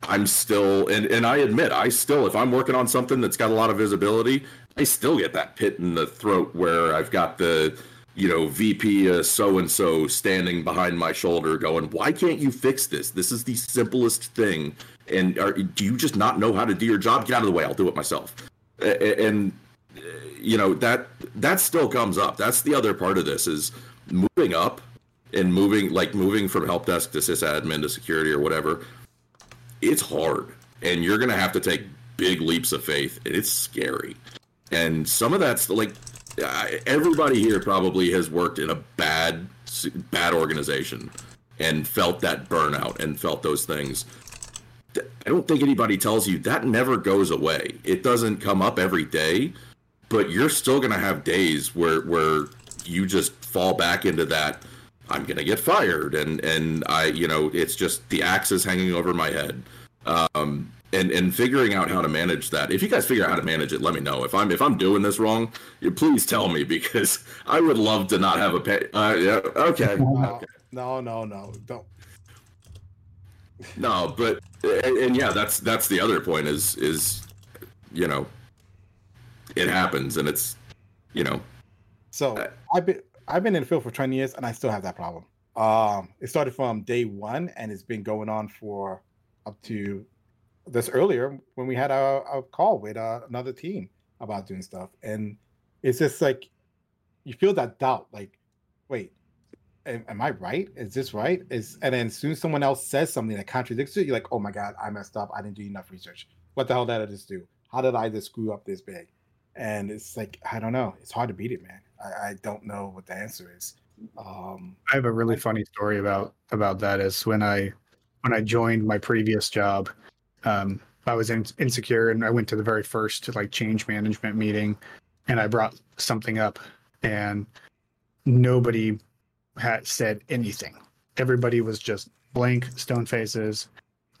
I'm still, and and I admit, I still, if I'm working on something that's got a lot of visibility, I still get that pit in the throat where I've got the you know, VP so and so standing behind my shoulder going, why can't you fix this? This is the simplest thing. And are, do you just not know how to do your job? Get out of the way. I'll do it myself. And, you know, that, that still comes up. That's the other part of this is moving up and moving, like moving from help desk to sysadmin to security or whatever. It's hard. And you're going to have to take big leaps of faith. And it's scary. And some of that's like everybody here probably has worked in a bad bad organization and felt that burnout and felt those things. I don't think anybody tells you that never goes away. It doesn't come up every day, but you're still going to have days where where you just fall back into that I'm going to get fired and and I you know it's just the axe is hanging over my head. Um, and and figuring out how to manage that. If you guys figure out how to manage it, let me know. If I'm if I'm doing this wrong, please tell me because [laughs] I would love to not have a pay. Uh, yeah, okay. [laughs] No, no, no, no, don't. No, but and, and yeah, that's that's the other point is is you know it happens and it's you know. So uh, I've been I've been in the field for twenty years and I still have that problem. Um, it started from day one and it's been going on for up to this earlier when we had a, a call with uh, another team about doing stuff, and it's just like you feel that doubt, like, wait, am, am, I right? Is this right? Is and then soon someone else says something that contradicts it, you're like, oh my god, I messed up. I didn't do enough research. What the hell did I just do? How did I just screw up this big? And it's like I don't know. It's hard to beat it, man. I, I don't know what the answer is. Um, I have a really funny story about about that. Is when I when I joined my previous job, um, I was in, insecure and I went to the very first like change management meeting and I brought something up and nobody had said anything. Everybody was just blank stone faces,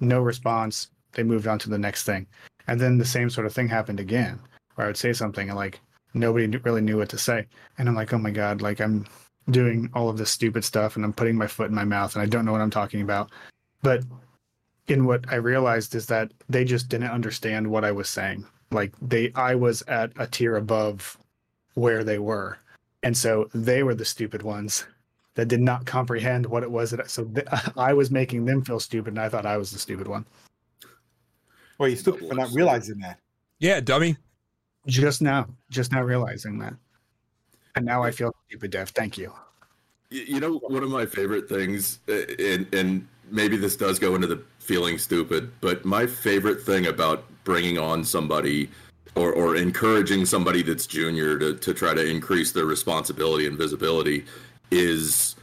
no response. They moved on to the next thing. And then the same sort of thing happened again where I would say something and like nobody really knew what to say. And I'm like, oh my God, like I'm doing all of this stupid stuff and I'm putting my foot in my mouth and I don't know what I'm talking about. But in what I realized is that they just didn't understand what I was saying. Like they, I was at a tier above where they were, and so they were the stupid ones that did not comprehend what it was that. So th- [laughs] I was making them feel stupid, and I thought I was the stupid one. Well, you stupid for not realizing that. Yeah, dummy. Just now, just now realizing that, and now I feel stupid, Dev. Thank you. You know, one of my favorite things, uh, and and maybe this does go into the feeling stupid, but my favorite thing about bringing on somebody or, or encouraging somebody that's junior to, to try to increase their responsibility and visibility is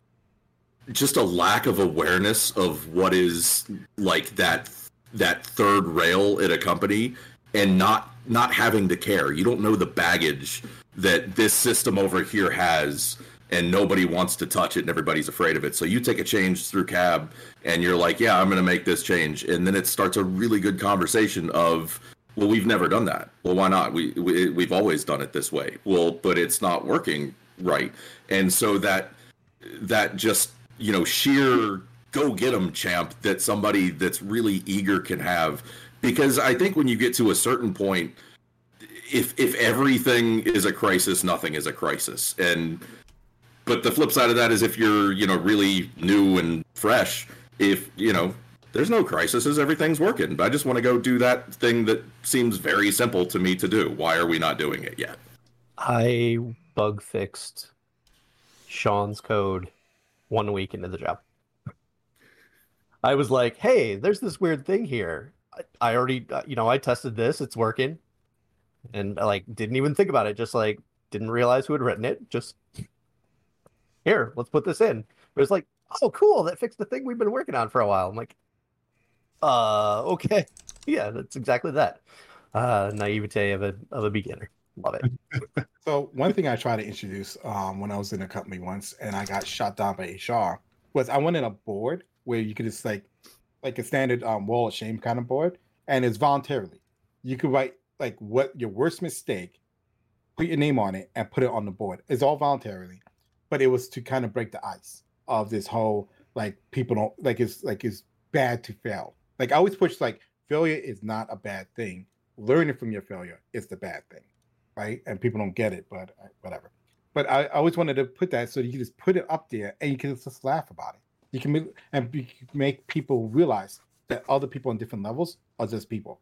just a lack of awareness of what is like that that third rail at a company and not not having to care. You don't know the baggage that this system over here has and nobody wants to touch it and everybody's afraid of it. So you take a change through cab and you're like, yeah, I'm going to make this change. And then it starts a really good conversation of, well, we've never done that. Well, why not? We, we we've always done it this way. Well, but it's not working right. And so that that just, you know, sheer go get them champ that somebody that's really eager can have because I think when you get to a certain point if if everything is a crisis, nothing is a crisis. And but the flip side of that is if you're you know really new and fresh if you know there's no crises everything's working. But i just want to go do that thing that seems very simple to me to do. Why are we not doing it yet? I bug fixed sean's code one week into the job. I was like hey there's this weird thing here. I, I already uh, you know i tested this. It's working. And like didn't even think about it. Just like didn't realize who had written it. Just here, let's put this in. It was like, oh, cool, that fixed the thing we've been working on for a while. I'm like, uh, okay, [laughs] yeah, that's exactly that. Uh, naivete of a of a beginner. Love it. [laughs] so one thing I tried to introduce um, when I was in a company once, and I got shot down by HR, was I wanted a board where you could just like, like a standard um, wall of shame kind of board, and it's voluntarily. You could write like what your worst mistake, put your name on it, and put it on the board. It's all voluntarily but it was to kind of break the ice of this whole like people don't like it's like it's bad to fail. Like I always push like failure is not a bad thing. Learning from your failure is the bad thing, right? And people don't get it, but uh, whatever. But I, I always wanted to put that so you can just put it up there and you can just laugh about it. You can make, and make people realize that other people on different levels are just people.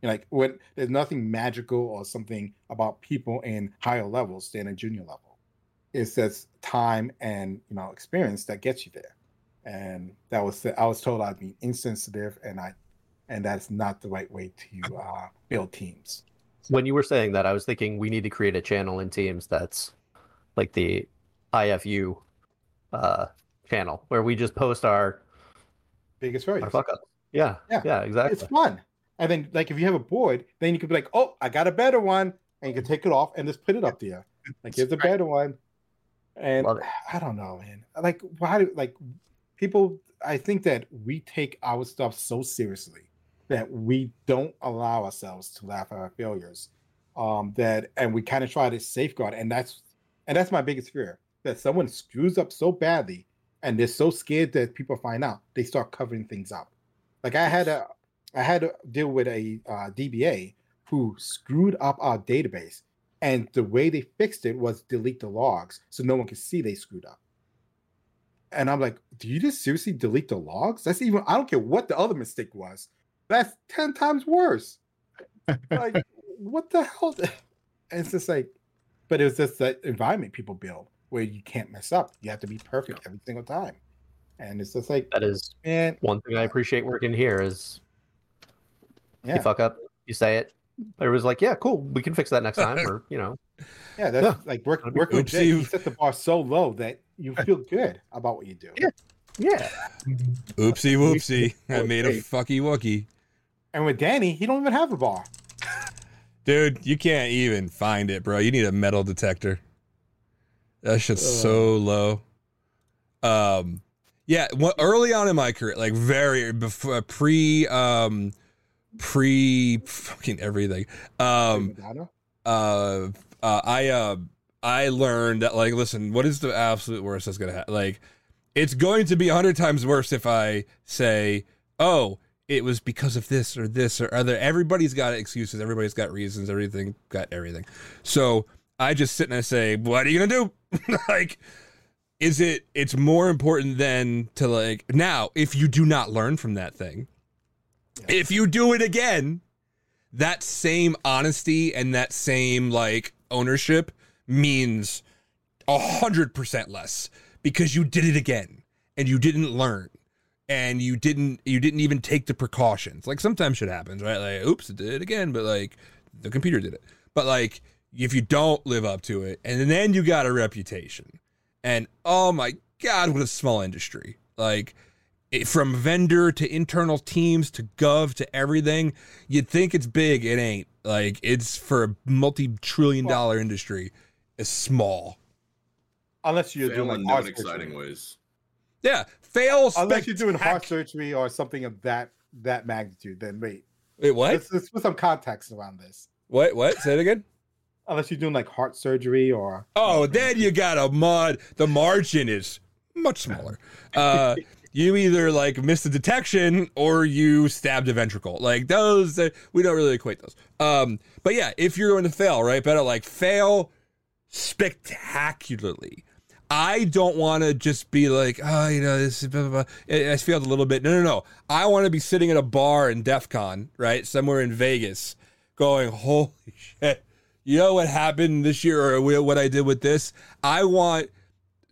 You know, like when there's nothing magical or something about people in higher levels than a junior level. It's just time and you know experience that gets you there. And that was I was told I'd be insensitive, and I and that's not the right way to uh, build teams. When you were saying that, I was thinking we need to create a channel in Teams that's like the IFU uh, channel where we just post our, Biggest our fuck ups. Yeah, Yeah. yeah, exactly. It's fun. And then like if you have a board, then you could be like, oh, I got a better one, and you can take it off and just put it up there. Like here's a better one. And I don't know, man. Like why do like people I think that we take our stuff so seriously that we don't allow ourselves to laugh at our failures. Um that and we kind of try to safeguard and that's and that's my biggest fear that someone screws up so badly and they're so scared that people find out they start covering things up. Like I had a I had to deal with a uh, DBA who screwed up our database, and the way they fixed it was delete the logs so no one could see they screwed up. And I'm like, do you just seriously delete the logs? That's even I don't care what the other mistake was. That's ten times worse. [laughs] like, what the hell? And it's just like, but it was just that environment people build where you can't mess up. You have to be perfect every single time. And it's just like, That is man, one thing I appreciate working here is yeah. you fuck up, you say it. But it was like, yeah, cool, we can fix that next time, or you know, [laughs] Yeah, that's Yeah. like work, That'd be working with Jay. He set the bar so low that you [laughs] feel good about what you do. Yeah. yeah, Oopsie [laughs] whoopsie. I made a Okay. fucky wookie. And with Danny, he don't even have a bar. Dude, you can't even find it, bro. You need a metal detector. That shit's so low. Um, yeah, well, early on in my career, like very before pre, um, pre fucking everything. Um, uh, uh, I uh, I learned that like, listen, what is the absolute worst that's gonna happen? Like, it's going to be a hundred times worse if I say, oh, it was because of this or this or other. Everybody's got excuses. Everybody's got reasons. Everything got everything. So I just sit and I say, what are you gonna do? [laughs] like, is it? It's more important than to like now. If you do not learn from that thing, if you do it again, that same honesty and that same like ownership means a hundred percent less because you did it again and you didn't learn and you didn't you didn't even take the precautions. Like sometimes shit happens right? Like oops it did it again but like the computer did it. But like if you don't live up to it and then you got a reputation and oh my god what a small industry. Like from vendor to internal teams to gov to everything you'd think it's big it ain't like it's for a multi-trillion dollar industry it's small Unless you're Fail doing like in heart and surgery. exciting ways. yeah fail Unless you're doing heart surgery or something of that that magnitude, then wait. wait what Let's, let's put some context around this. what what say it again [laughs] Unless you're doing like heart surgery or Oh, then you got a mud. The margin is much smaller. Uh, [laughs] you either like miss the detection or you stabbed a ventricle. Like those, uh, we don't really equate those. Um, but yeah, if you're going to fail, right, better like fail spectacularly. I don't want to just be like, oh, you know, this is blah, blah, blah. I I failed a little bit. No, no, no. I want to be sitting at a bar in DEF CON, right, somewhere in Vegas, going, holy shit. You know what happened this year, or what I did with this? I want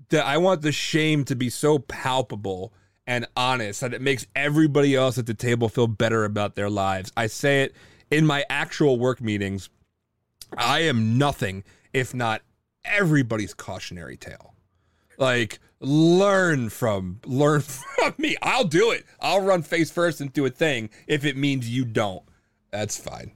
the I want the shame to be so palpable and honest that it makes everybody else at the table feel better about their lives. I say it in my actual work meetings. I am nothing if not everybody's cautionary tale. Like learn from learn [laughs] from me. I'll do it. I'll run face first and do a thing if it means you don't. That's fine.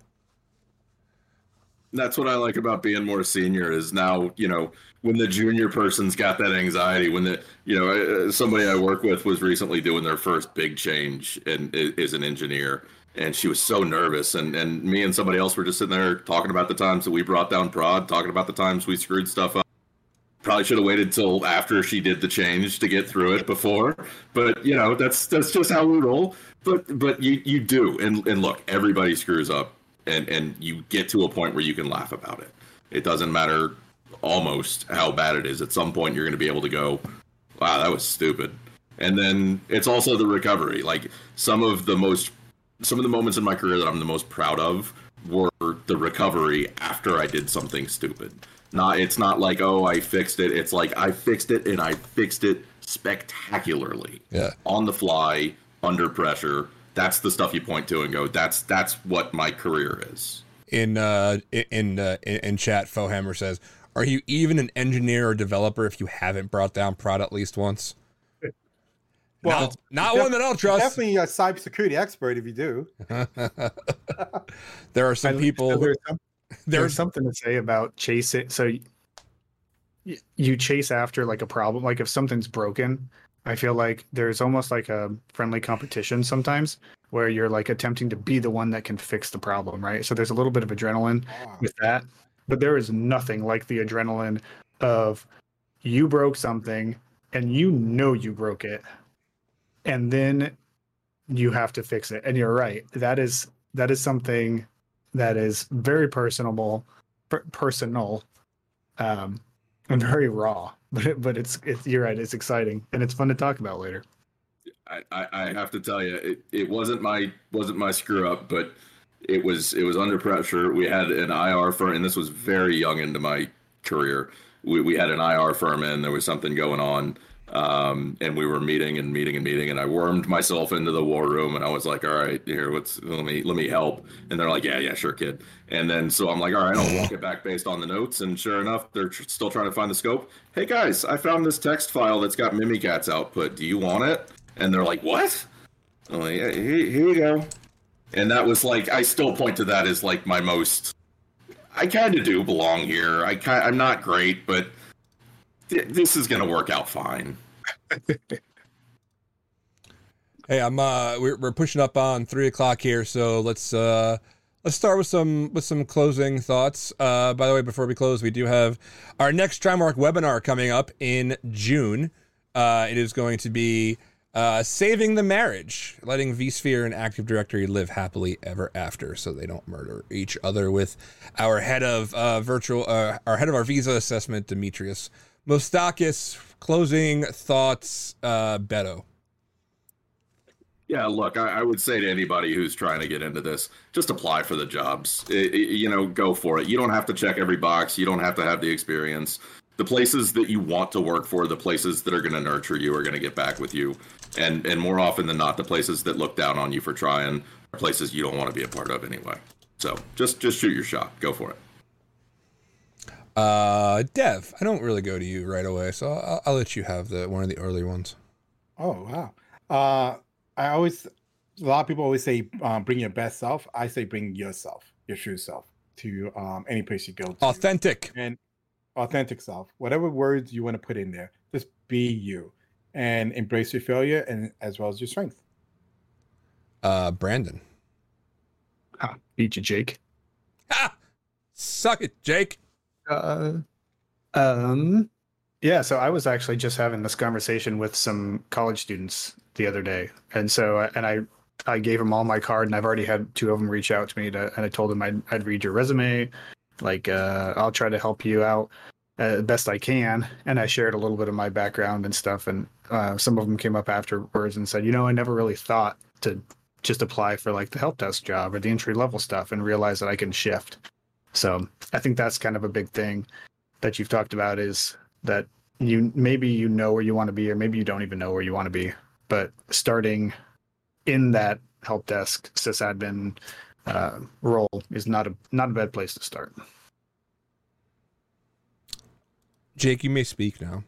That's what I like about being more senior is now, you know, when the junior person's got that anxiety, when the, you know, uh, somebody I work with was recently doing their first big change and is an engineer. And she was so nervous. And, and me and somebody else were just sitting there talking about the times that we brought down prod, talking about the times we screwed stuff up. probably should have waited till after she did the change to get through it before. But you know, that's that's just how we roll. But but you you do, and and look, everybody screws up, and and you get to a point where you can laugh about it. It doesn't matter almost how bad it is. At some point, you're going to be able to go, "Wow, that was stupid." And then it's also the recovery. Like some of the most some of the moments in my career that I'm the most proud of were the recovery after I did something stupid. Not it's not like oh I fixed it. It's like I fixed it and I fixed it spectacularly. Yeah. On the fly, under pressure. That's the stuff you point to and go, that's that's what my career is. In uh in uh, in, in chat, Fohammer says, "Are you even an engineer or developer if you haven't brought down prod at least once?" Well, not not def- one that I'll trust. Definitely a cybersecurity expert if you do. [laughs] there are some people. There's, some, [laughs] There's there's something to say about chasing. So y- you chase after like a problem. Like if something's broken, I feel like there's almost like a friendly competition sometimes where you're like attempting to be the one that can fix the problem, right? So there's a little bit of adrenaline Ah, with that, but there is nothing like the adrenaline of you broke something and you know you broke it and then you have to fix it. And you're right that is that is something that is very personable per- personal um and very raw but but it's it's you're right it's exciting and it's fun to talk about later I, I, I have to tell you, it, it wasn't my wasn't my screw up, but it was it was under pressure. We had an IR firm, and this was very young into my career. We we had an IR firm and There was something going on, um, and we were meeting and meeting and meeting. And I wormed myself into the war room, and I was like, "All right, here, what's let me let me help." And they're like, "Yeah, yeah, sure, kid." And then so I'm like, "All right, I'll walk it back based on the notes." And sure enough, they're tr- still trying to find the scope. Hey guys, I found this text file that's got Mimikatz output. Do you want it? And they're like, "What?" I'm like, yeah, here, here you go. And that was like, I still point to that as like my most. I kind of do belong here. I kind, I'm not great, but th- this is gonna work out fine. [laughs] Hey, I'm uh we're we're pushing up on three o'clock here, so let's uh let's start with some with some closing thoughts. Uh by the way, before we close, we do have our next Trimarc webinar coming up in June. Uh it is going to be uh saving the marriage, letting vSphere and Active Directory live happily ever after so they don't murder each other with our head of uh virtual uh our head of our visa assessment, Demetrius Mostakis. Closing thoughts, uh Beto. Yeah, look, I, I would say to anybody who's trying to get into this, just apply for the jobs. I- I- you know, go for it. You don't have to check every box. You don't have to have the experience. The places that you want to work for, the places that are going to nurture you, are going to get back with you. And and more often than not, the places that look down on you for trying are places you don't want to be a part of anyway. So just just shoot your shot. Go for it. Uh, Dev, I don't really go to you right away, so I'll, I'll let you have the one of the early ones. Oh wow. Uh, I always, a lot of people always say, um, bring your best self. I say, bring yourself, your true self, to um, any place you go to. Authentic. and authentic self. Whatever words you want to put in there, just be you, and embrace your failure and as well as your strength. Uh, Brandon. Ha, beat you jake Ha! Suck it, Jake. Uh, um, yeah. So I was actually just having this conversation with some college students the other day, and so uh, and I I gave them all my card, and I've already had two of them reach out to me, to, and I told them I'd I'd read your resume, like uh, I'll try to help you out uh, best I can, and I shared a little bit of my background and stuff, and uh, some of them came up afterwards and said, you know, I never really thought to just apply for like the help desk job or the entry level stuff, and realize that I can shift. So I think that's kind of a big thing that you've talked about is that you maybe you know where you want to be or maybe you don't even know where you want to be but starting in that help desk sysadmin uh, role is not a not a bad place to start Jake, you may speak now.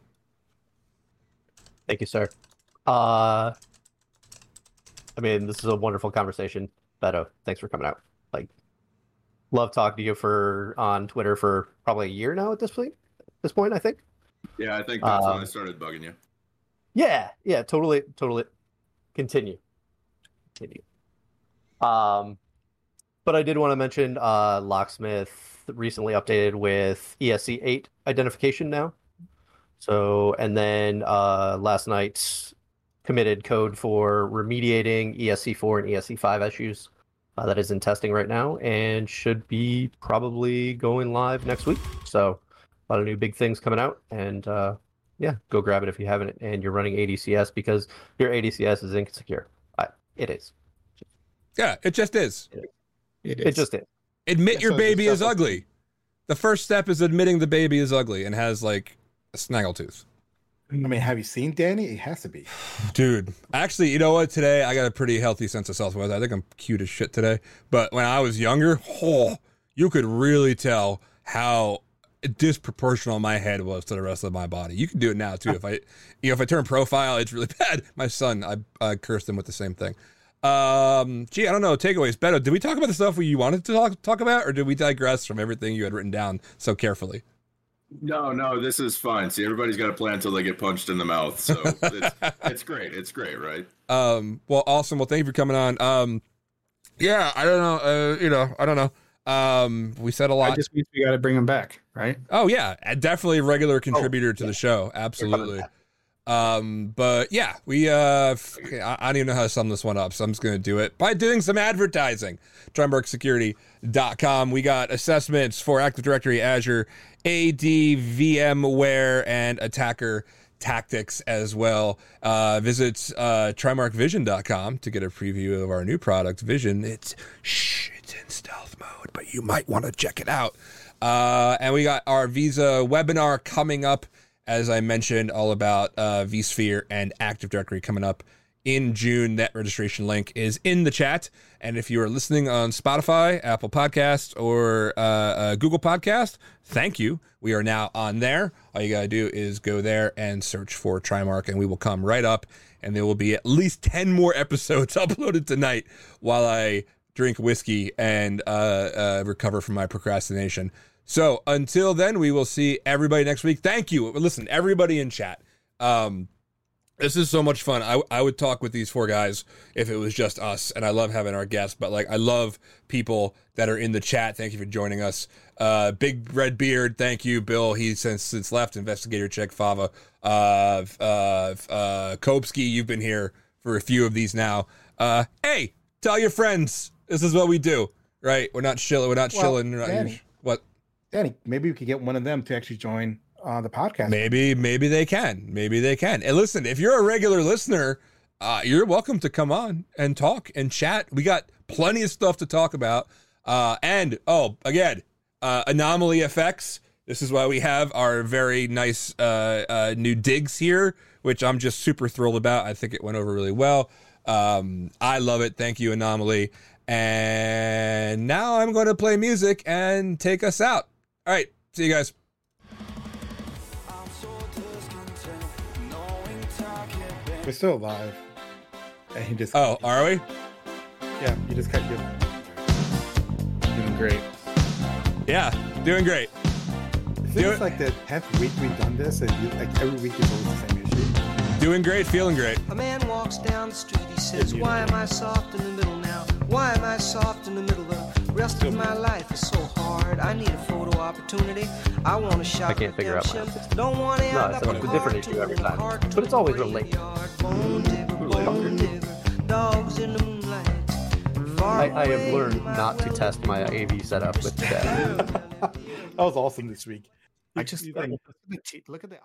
Thank you, sir. Uh, I mean, this is a wonderful conversation. Beto, thanks for coming out. Love talking to you for on Twitter for probably a year now at this point. At this point, I think. Yeah, I think that's when Um, I started bugging you. Yeah, yeah, totally, totally. Continue. Continue. Um, but I did want to mention uh, Locksmith recently updated with ESC eight identification now. So, and then uh, last night committed code for remediating ESC4 and ESC5 issues. Uh, that is in testing right now and should be probably going live next week. So, a lot of new big things coming out. And uh, yeah, go grab it if you haven't and you're running ADCS because your ADCS is insecure. I, it is. Yeah, it just is. It It just is. Admit Yeah, your baby is ugly. The first step is admitting the baby is ugly and has like a snaggletooth. I mean, have you seen Danny? It has to be. Dude, actually, you know what? Today I got a pretty healthy sense of self worth. I think I'm cute as shit today. But when I was younger, oh, you could really tell how disproportional my head was to the rest of my body. You can do it now too. if I, you know, if I turn profile, it's really [laughs] bad. My son, I, I cursed him with the same thing. Um, gee, I don't know. Takeaways, Beto. Did we talk about the stuff you wanted to talk talk about, or did we digress from everything you had written down so carefully? No, no, this is fine. See, everybody's got a plan until they get punched in the mouth. So it's, [laughs] it's great. It's great, right? Um, well, awesome. Well, thank you for coming on. Um, yeah, I don't know. Uh, you know, I don't know. Um, we said a lot. just means we got to bring him back, right? oh yeah, definitely a regular contributor to the show. Absolutely. Um, but yeah, we uh, f- I, I don't even know how to sum this one up, so I'm just gonna do it by doing some advertising. TrimarcSecurity.com. We got assessments for Active Directory, Azure, AD, VMware, and Attacker tactics as well. Uh, visit uh, TrimarcVision.com to get a preview of our new product, Vision. It's shh, it's in stealth mode, but you might want to check it out. Uh, and we got our Visa webinar coming up, as I mentioned, all about uh, vSphere and Active Directory coming up in June. That registration link is in the chat. And if you are listening on Spotify, Apple Podcast, or uh, uh, Google Podcast, thank you. We are now on there. All you got to do is go there and search for Trimarc, and we will come right up. And there will be at least 10 more [laughs] episodes uploaded tonight while I drink whiskey and uh, uh, recover from my procrastination. So until then, we will see everybody next week. Thank you. Listen, everybody in chat. Um, this is so much fun. I, I would talk with these four guys if it was just us, and I love having our guests. But like, I love people that are in the chat. Thank you for joining us. Uh, Big Red Beard, thank you, Bill. He since since left. Investigator Check Fava, uh, uh, uh, Kopsky, you've been here for a few of these now. Uh, hey, tell your friends. This is what we do, right? We're not chilling. We're not Well, chilling. Not- Danny. what? Danny, maybe we could get one of them to actually join the podcast. Maybe, maybe they can. Maybe they can. And listen, if you're a regular listener, uh, you're welcome to come on and talk and chat. We got plenty of stuff to talk about. Uh, and oh, again, uh, anomaly effects. This is why we have our very nice uh, uh, new digs here, which I'm just super thrilled about. I think it went over really well. Um, I love it. Thank you, Anomaly. And now I'm going to play music and take us out. All right. See you guys. We're still alive. And he just Oh, are we? yeah, you just cut your Doing great. Yeah, doing great. It Do feels it. like the tenth week we've done this, and you, like every week is always the same issue. Doing great, feeling great. A man walks down the street, he says, Why am I soft in the middle now? Why am I soft in the middle? Of the rest of my life is so hard. I need a photo opportunity. I want to shop I can't figure out my redemption. system. Don't want to No, end it's a- different issue every time. But it's always real late. Bone digger, bone digger, dogs in the moonlight. I, I have learned not to test my AV setup with that. [laughs] That was awesome this week. I just like, look at the